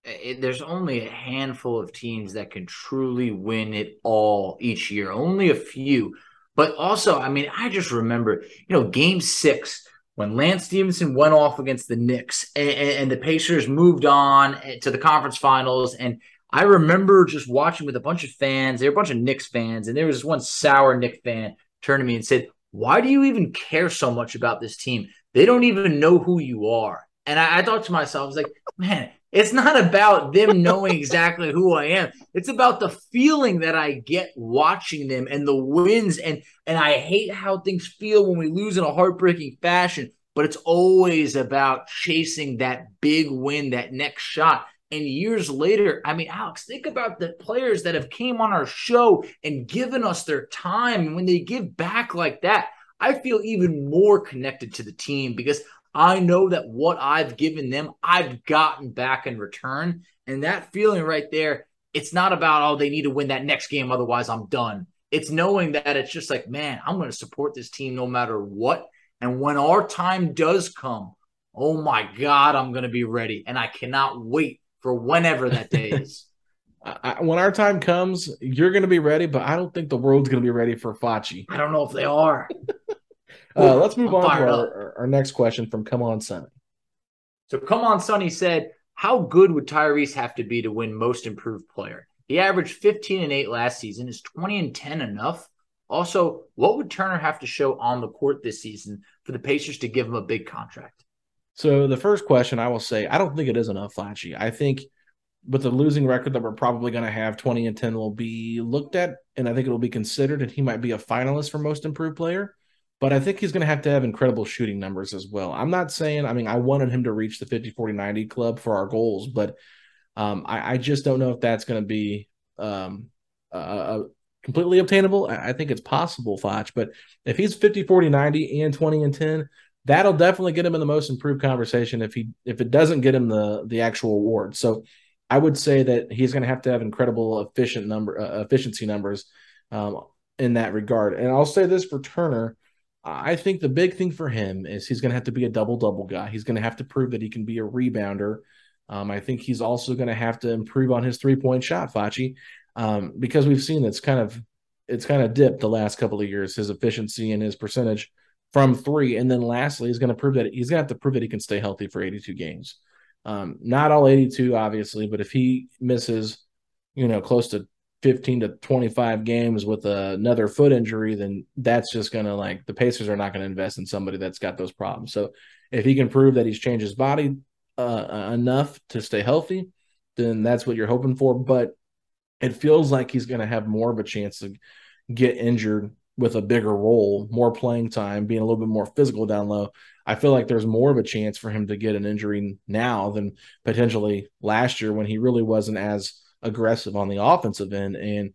it, there's only a handful of teams that can truly win it all each year. Only a few. But also, I mean, I just remember, you know, game six when Lance Stephenson went off against the Knicks and, and the Pacers moved on eh, to the conference finals. And I remember just watching with a bunch of fans. There were a bunch of Knicks fans, and there was this one sour Knicks fan turned to me and said, Why do you even care so much about this team? They don't even know who you are. And I, I thought to myself, I was like, man, it's not about them knowing [LAUGHS] exactly who I am. It's about the feeling that I get watching them and the wins. And and I hate how things feel when we lose in a heartbreaking fashion. But it's always about chasing that big win, that next shot. And years later, I mean, Alex, think about the players that have came on our show and given us their time. And when they give back like that, I feel even more connected to the team because I know that what I've given them, I've gotten back in return. And that feeling right there, it's not about, oh, they need to win that next game. Otherwise, I'm done. It's knowing that it's just like, man, I'm going to support this team no matter what. And when our time does come, oh my God, I'm going to be ready. And I cannot wait for whenever that day [LAUGHS] is. I, when our time comes, you're going to be ready, but I don't think the world's going to be ready for Facci. I don't know if they are. [LAUGHS] uh, let's move I'm on to our, our, next question from Come On Sonny. So, Come On Sonny said, How good would Tyrese have to be to win Most Improved Player? He averaged 15 and 8 last season. Is 20 and 10 enough? Also, what would Turner have to show on the court this season for the Pacers to give him a big contract? So the first question I will say, I don't think it is enough, Facci. I think with the losing record that we're probably going to have, 20 and 10 will be looked at, and I think it will be considered, and he might be a finalist for most improved player. But I think he's going to have to have incredible shooting numbers as well. I'm not saying, I mean, I wanted him to reach the 50, 40, 90 club for our goals, but um, I, I, just don't know if that's going to be um, uh, completely obtainable. I, I, think it's possible, Facci, but if he's 50, 40, 90 and 20 and 10, that'll definitely get him in the most improved conversation if he if it doesn't get him the the actual award. So I would say that he's going to have to have incredible efficient number uh, efficiency numbers um, in that regard. And I'll say this for Turner. I think the big thing for him is he's going to have to be a double double guy. He's going to have to prove that he can be a rebounder. Um, I think he's also going to have to improve on his three point shot, Facci, um, because we've seen it's kind of it's kind of dipped the last couple of years his efficiency and his percentage from three. And then lastly, he's going to prove that he's going to have to prove that he can stay healthy for 82 games. Um, not all 82, obviously, but if he misses, you know, close to 15 to 25 games with another foot injury, then that's just going to like the Pacers are not going to invest in somebody that's got those problems. So if he can prove that he's changed his body uh, enough to stay healthy, then that's what you're hoping for. But it feels like he's going to have more of a chance to get injured with a bigger role, more playing time, being a little bit more physical down low, I feel like there's more of a chance for him to get an injury now than potentially last year when he really wasn't as aggressive on the offensive end. And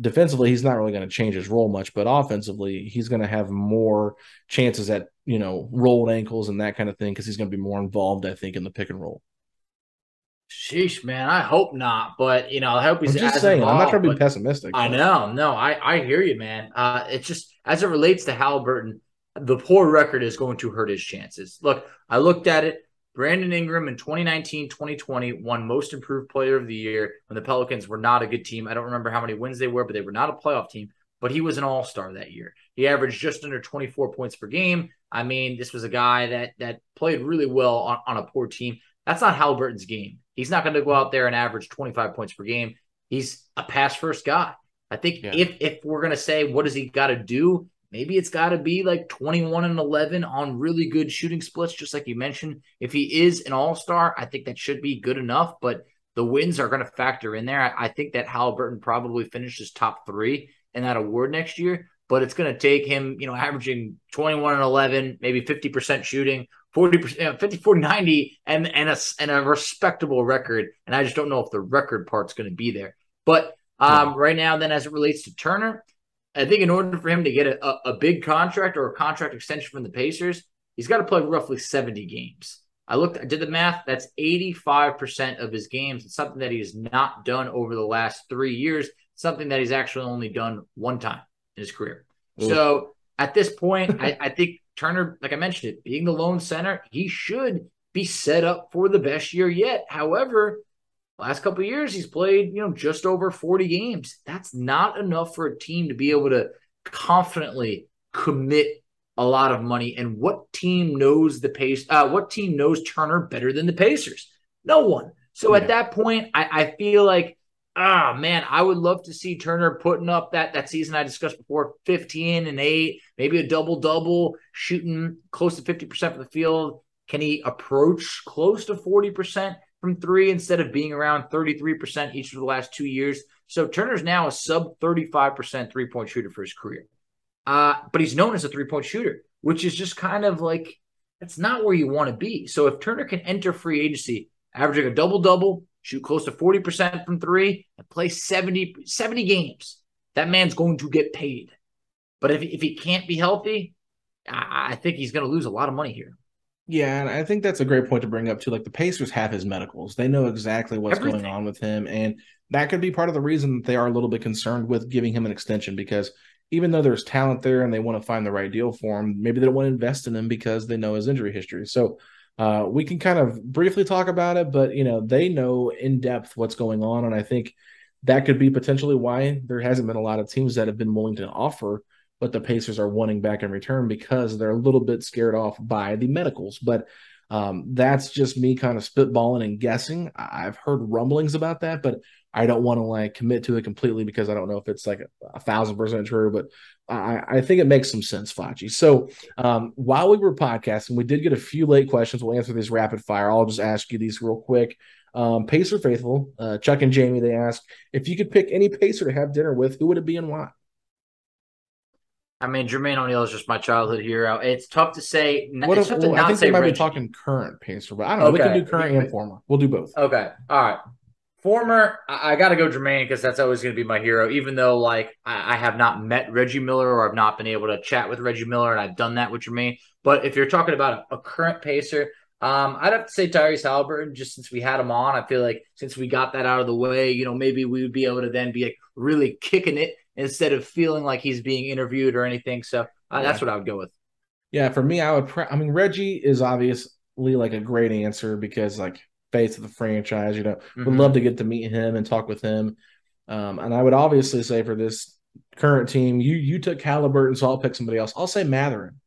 defensively, he's not really going to change his role much, but offensively, he's going to have more chances at, you know, rolled ankles and that kind of thing because he's going to be more involved, I think, in the pick and roll. Sheesh, man. I hope not, but you know, I hope he's I'm just saying. Involved, I'm not trying to be pessimistic. I know, no, I I hear you, man. Uh, it's just as it relates to Haliburton, the poor record is going to hurt his chances. Look, I looked at it. Brandon Ingram in 2019 2020 won Most Improved Player of the Year when the Pelicans were not a good team. I don't remember how many wins they were, but they were not a playoff team. But he was an all star that year. He averaged just under 24 points per game. I mean, this was a guy that that played really well on, on a poor team. That's not Haliburton's game. He's not going to go out there and average 25 points per game. He's a pass first guy. I think yeah. if if we're going to say what does he got to do, maybe it's got to be like 21 and 11 on really good shooting splits just like you mentioned. If he is an all-star, I think that should be good enough, but the wins are going to factor in there. I, I think that Haliburton probably finishes top 3 in that award next year, but it's going to take him, you know, averaging 21 and 11, maybe 50% shooting, 40%, 50, 40, 90, and, and, a, and a respectable record. And I just don't know if the record part's going to be there. But um, right now, then, as it relates to Turner, I think in order for him to get a, a, a big contract or a contract extension from the Pacers, he's got to play roughly 70 games. I looked, I did the math. That's 85% of his games. It's something that he has not done over the last three years, something that he's actually only done one time in his career. Ooh. So at this point, I, I think Turner, like I mentioned it, being the lone center, he should be set up for the best year yet. However, last couple years he's played, you know, just over 40 games. That's not enough for a team to be able to confidently commit a lot of money. And what team knows the pace? Uh, what team knows Turner better than the Pacers? No one. So yeah. at that point, I, I feel like ah man, I would love to see Turner putting up that that season I discussed before, 15 and 8, maybe a double double, shooting close to 50% from the field. Can he approach close to 40% from 3 instead of being around 33% each of the last 2 years? So Turner's now a sub 35% three-point shooter for his career. Uh, but he's known as a three-point shooter, which is just kind of like that's not where you want to be. So if Turner can enter free agency averaging a double double, shoot close to 40% from three, and play 70, 70 games. That man's going to get paid. But if, if he can't be healthy, I, I think he's going to lose a lot of money here. Yeah, and I think that's a great point to bring up too. Like the Pacers have his medicals; they know exactly what's Everything. going on with him, and that could be part of the reason that they are a little bit concerned with giving him an extension because even though there's talent there and they want to find the right deal for him, maybe they don't want to invest in him because they know his injury history. So uh, we can kind of briefly talk about it, but you know they know in depth what's going on, and I think that could be potentially why there hasn't been a lot of teams that have been willing to offer what the Pacers are wanting back in return because they're a little bit scared off by the medicals. But um, that's just me kind of spitballing and guessing. I've heard rumblings about that, but I don't want to like commit to it completely because I don't know if it's like a, a thousand percent true. But I, I, think it makes some sense, Facci. So um, while we were podcasting, we did get a few late questions. We'll answer these rapid fire. I'll just ask you these real quick. Um, Pacer faithful, uh, Chuck and Jamie, they asked if you could pick any Pacer to have dinner with, who would it be and why? I mean, Jermaine O'Neal is just my childhood hero. It's tough to say. What if, well, I think they might Reggie. be talking current Pacer, but I don't know. Okay. We can do current and former. We'll do both. Okay. All right. Former, I, I got to go Jermaine because that's always going to be my hero. Even though, like, I, I, have not met Reggie Miller or I've not been able to chat with Reggie Miller, and I've done that with Jermaine. But if you're talking about a, a current Pacer, um, I'd have to say Tyrese Haliburton, just since we had him on. I feel like since we got that out of the way, you know, maybe we would be able to then be like really kicking it instead of feeling like he's being interviewed or anything. So uh, that's what I would go with. Yeah, for me, I would. Pre- I mean, Reggie is obviously like a great answer because like face of the franchise. You know, mm-hmm. would love to get to meet him and talk with him. Um, and I would obviously say for this current team, you you took Haliburton, so I'll pick somebody else. I'll say Mathurin.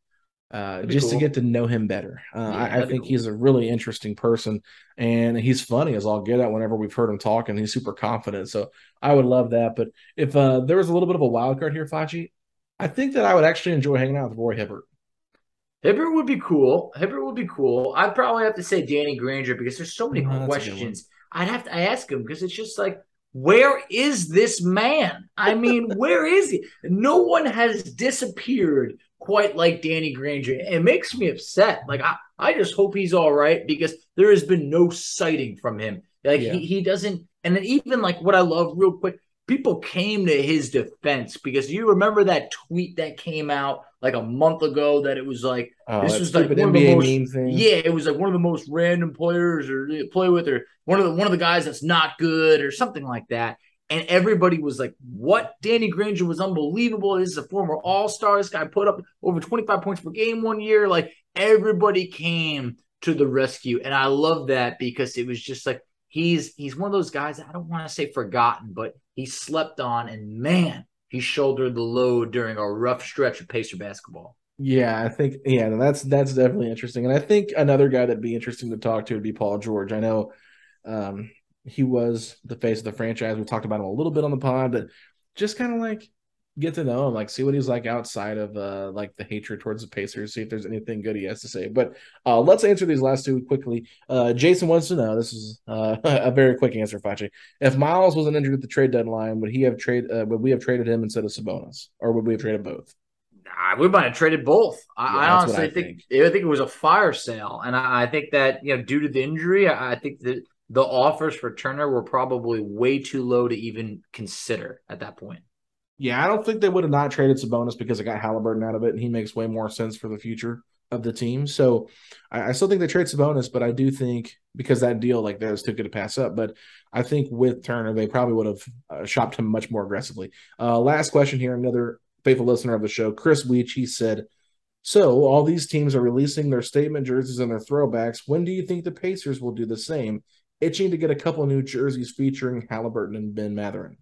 Uh, just cool. to get to know him better. Uh, yeah, I, I, think cool. he's a really interesting person, and he's funny as I'll get at whenever we've heard him talk, and he's super confident. So I would love that. But if uh, there was a little bit of a wild card here, Facci, I think that I would actually enjoy hanging out with Roy Hibbert. Hibbert would be cool. Hibbert would be cool. I'd probably have to say Danny Granger because there's so many oh, questions. I'd have to ask him because it's just like, where is this man? I mean, [LAUGHS] where is he? No one has disappeared quite like Danny Granger. It makes me upset. Like I, I just hope he's all right because there has been no sighting from him. Like yeah. he, he doesn't and then even like what I love real quick, people came to his defense because you remember that tweet that came out like a month ago that it was like oh, this was like one NBA of the most, yeah it was like one of the most random players or play with or one of the one of the guys that's not good or something like that and everybody was like what Danny Granger was unbelievable this is a former all-star this guy put up over 25 points per game one year like everybody came to the rescue and I love that because it was just like he's he's one of those guys I don't want to say forgotten but he slept on, and man, he shouldered the load during a rough stretch of Pacer basketball. Yeah, I think yeah, that's that's definitely interesting. And I think another guy that'd be interesting to talk to would be Paul George. I know um, he was the face of the franchise. We talked about him a little bit on the pod, but just kind of like get to know him, like see what he's like outside of uh like the hatred towards the Pacers, see if there's anything good he has to say. But uh let's answer these last two quickly. Uh Jason wants to know, this is uh [LAUGHS] a very quick answer, Facci. If Myles wasn't injured at the trade deadline, would he have trade uh, would we have traded him instead of Sabonis? Or would we have traded both? Nah, we might have traded both. I, yeah, I honestly I think, think, I think it was a fire sale. And I, I, think that, you know, due to the injury, I, I think that the offers for Turner were probably way too low to even consider at that point. Yeah, I don't think they would have not traded Sabonis because it got Haliburton out of it, and he makes way more sense for the future of the team. So I, I still think they trade Sabonis, but I do think because that deal like that was too good to pass up. But I think with Turner, they probably would have uh, shopped him much more aggressively. Uh, last question here, another faithful listener of the show, Chris Weech, he said, "So all these teams are releasing their statement jerseys and their throwbacks. When do you think the Pacers will do the same? Itching to get a couple new jerseys featuring Haliburton and Ben Mathurin.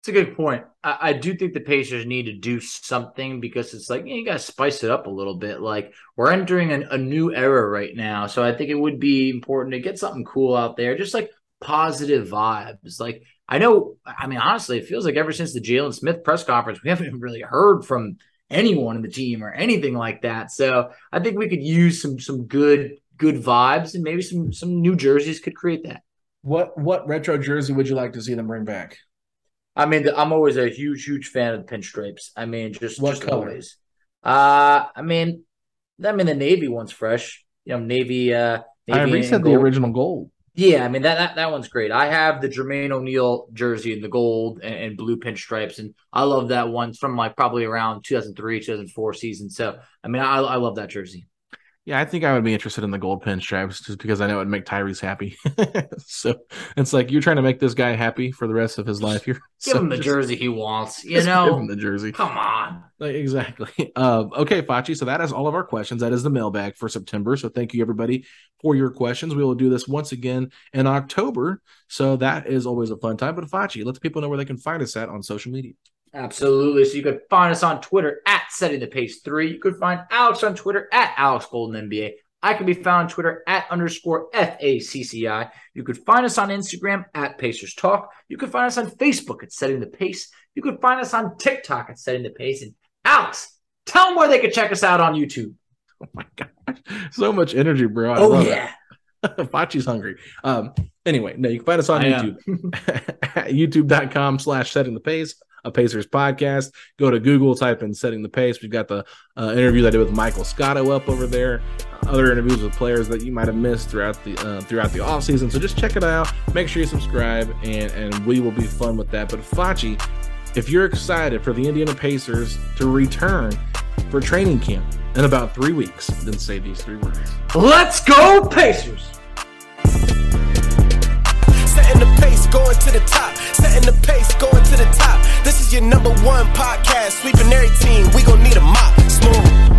It's a good point. I, I, do think the Pacers need to do something because it's like you, know, you got to spice it up a little bit. Like we're entering an, a new era right now, so I think it would be important to get something cool out there, just like positive vibes. Like I know, I mean, honestly, it feels like ever since the Jalen Smith press conference, we haven't [LAUGHS] really heard from anyone in the team or anything like that. So I think we could use some some good good vibes and maybe some some new jerseys could create that. What what retro jersey would you like to see them bring back? I mean, I'm always a huge, huge fan of the pinstripes. I mean, just what just color? always. Uh, I mean, I mean the navy one's fresh. You know, navy. Uh, navy I said the original gold. Yeah, I mean that, that that one's great. I have the Jermaine O'Neal jersey in the gold and, and, blue pinstripes, and I love that one from like probably around 2003, 2004 season. So I mean, I, I love that jersey. Yeah, I think I would be interested in the gold pinstripes just because I know it would make Tyrese happy. [LAUGHS] so it's like you're trying to make this guy happy for the rest of his life. Here, [LAUGHS] give so him the just, jersey he wants. You know, give him the jersey. Come on. Like, exactly. Uh, [LAUGHS] okay, Facci. So that is all of our questions. That is the mailbag for September. So thank you everybody for your questions. We will do this once again in October. So that is always a fun time. But Facci, let the people know where they can find us at on social media. Absolutely. So you could find us on Twitter at setting the pace three. You could find Alex on Twitter at Alex Golden NBA. I can be found on Twitter at underscore FACCI. You could find us on Instagram at Pacers Talk. You could find us on Facebook at Setting the Pace. You could find us on TikTok at Setting the Pace. And Alex, tell them where they could check us out on YouTube. Oh my God. So much energy, bro. I oh, yeah. [LAUGHS] Facci's hungry. Um, anyway, no, you can find us on I YouTube. [LAUGHS] YouTube.com slash setting the pace a Pacers podcast. Go to Google, type in setting the pace. We've got the uh, interview I did with Michael Scotto up over there. Other interviews with players that you might have missed throughout the uh, throughout the off season. So just check it out. Make sure you subscribe, and and we will be fun with that. But Facci, if you're excited for the Indiana Pacers to return for training camp in about three weeks, then say these three words. Let's go, Pacers! Going to the top. Setting the pace, going to the top. This is your number one podcast. Sweeping every team. We gon' need a mop. Smooth.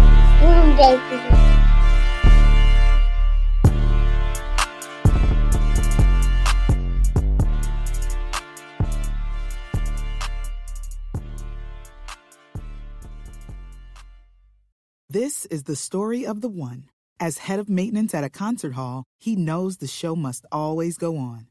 This is the story of the one. As head of maintenance at a concert hall, he knows the show must always go on.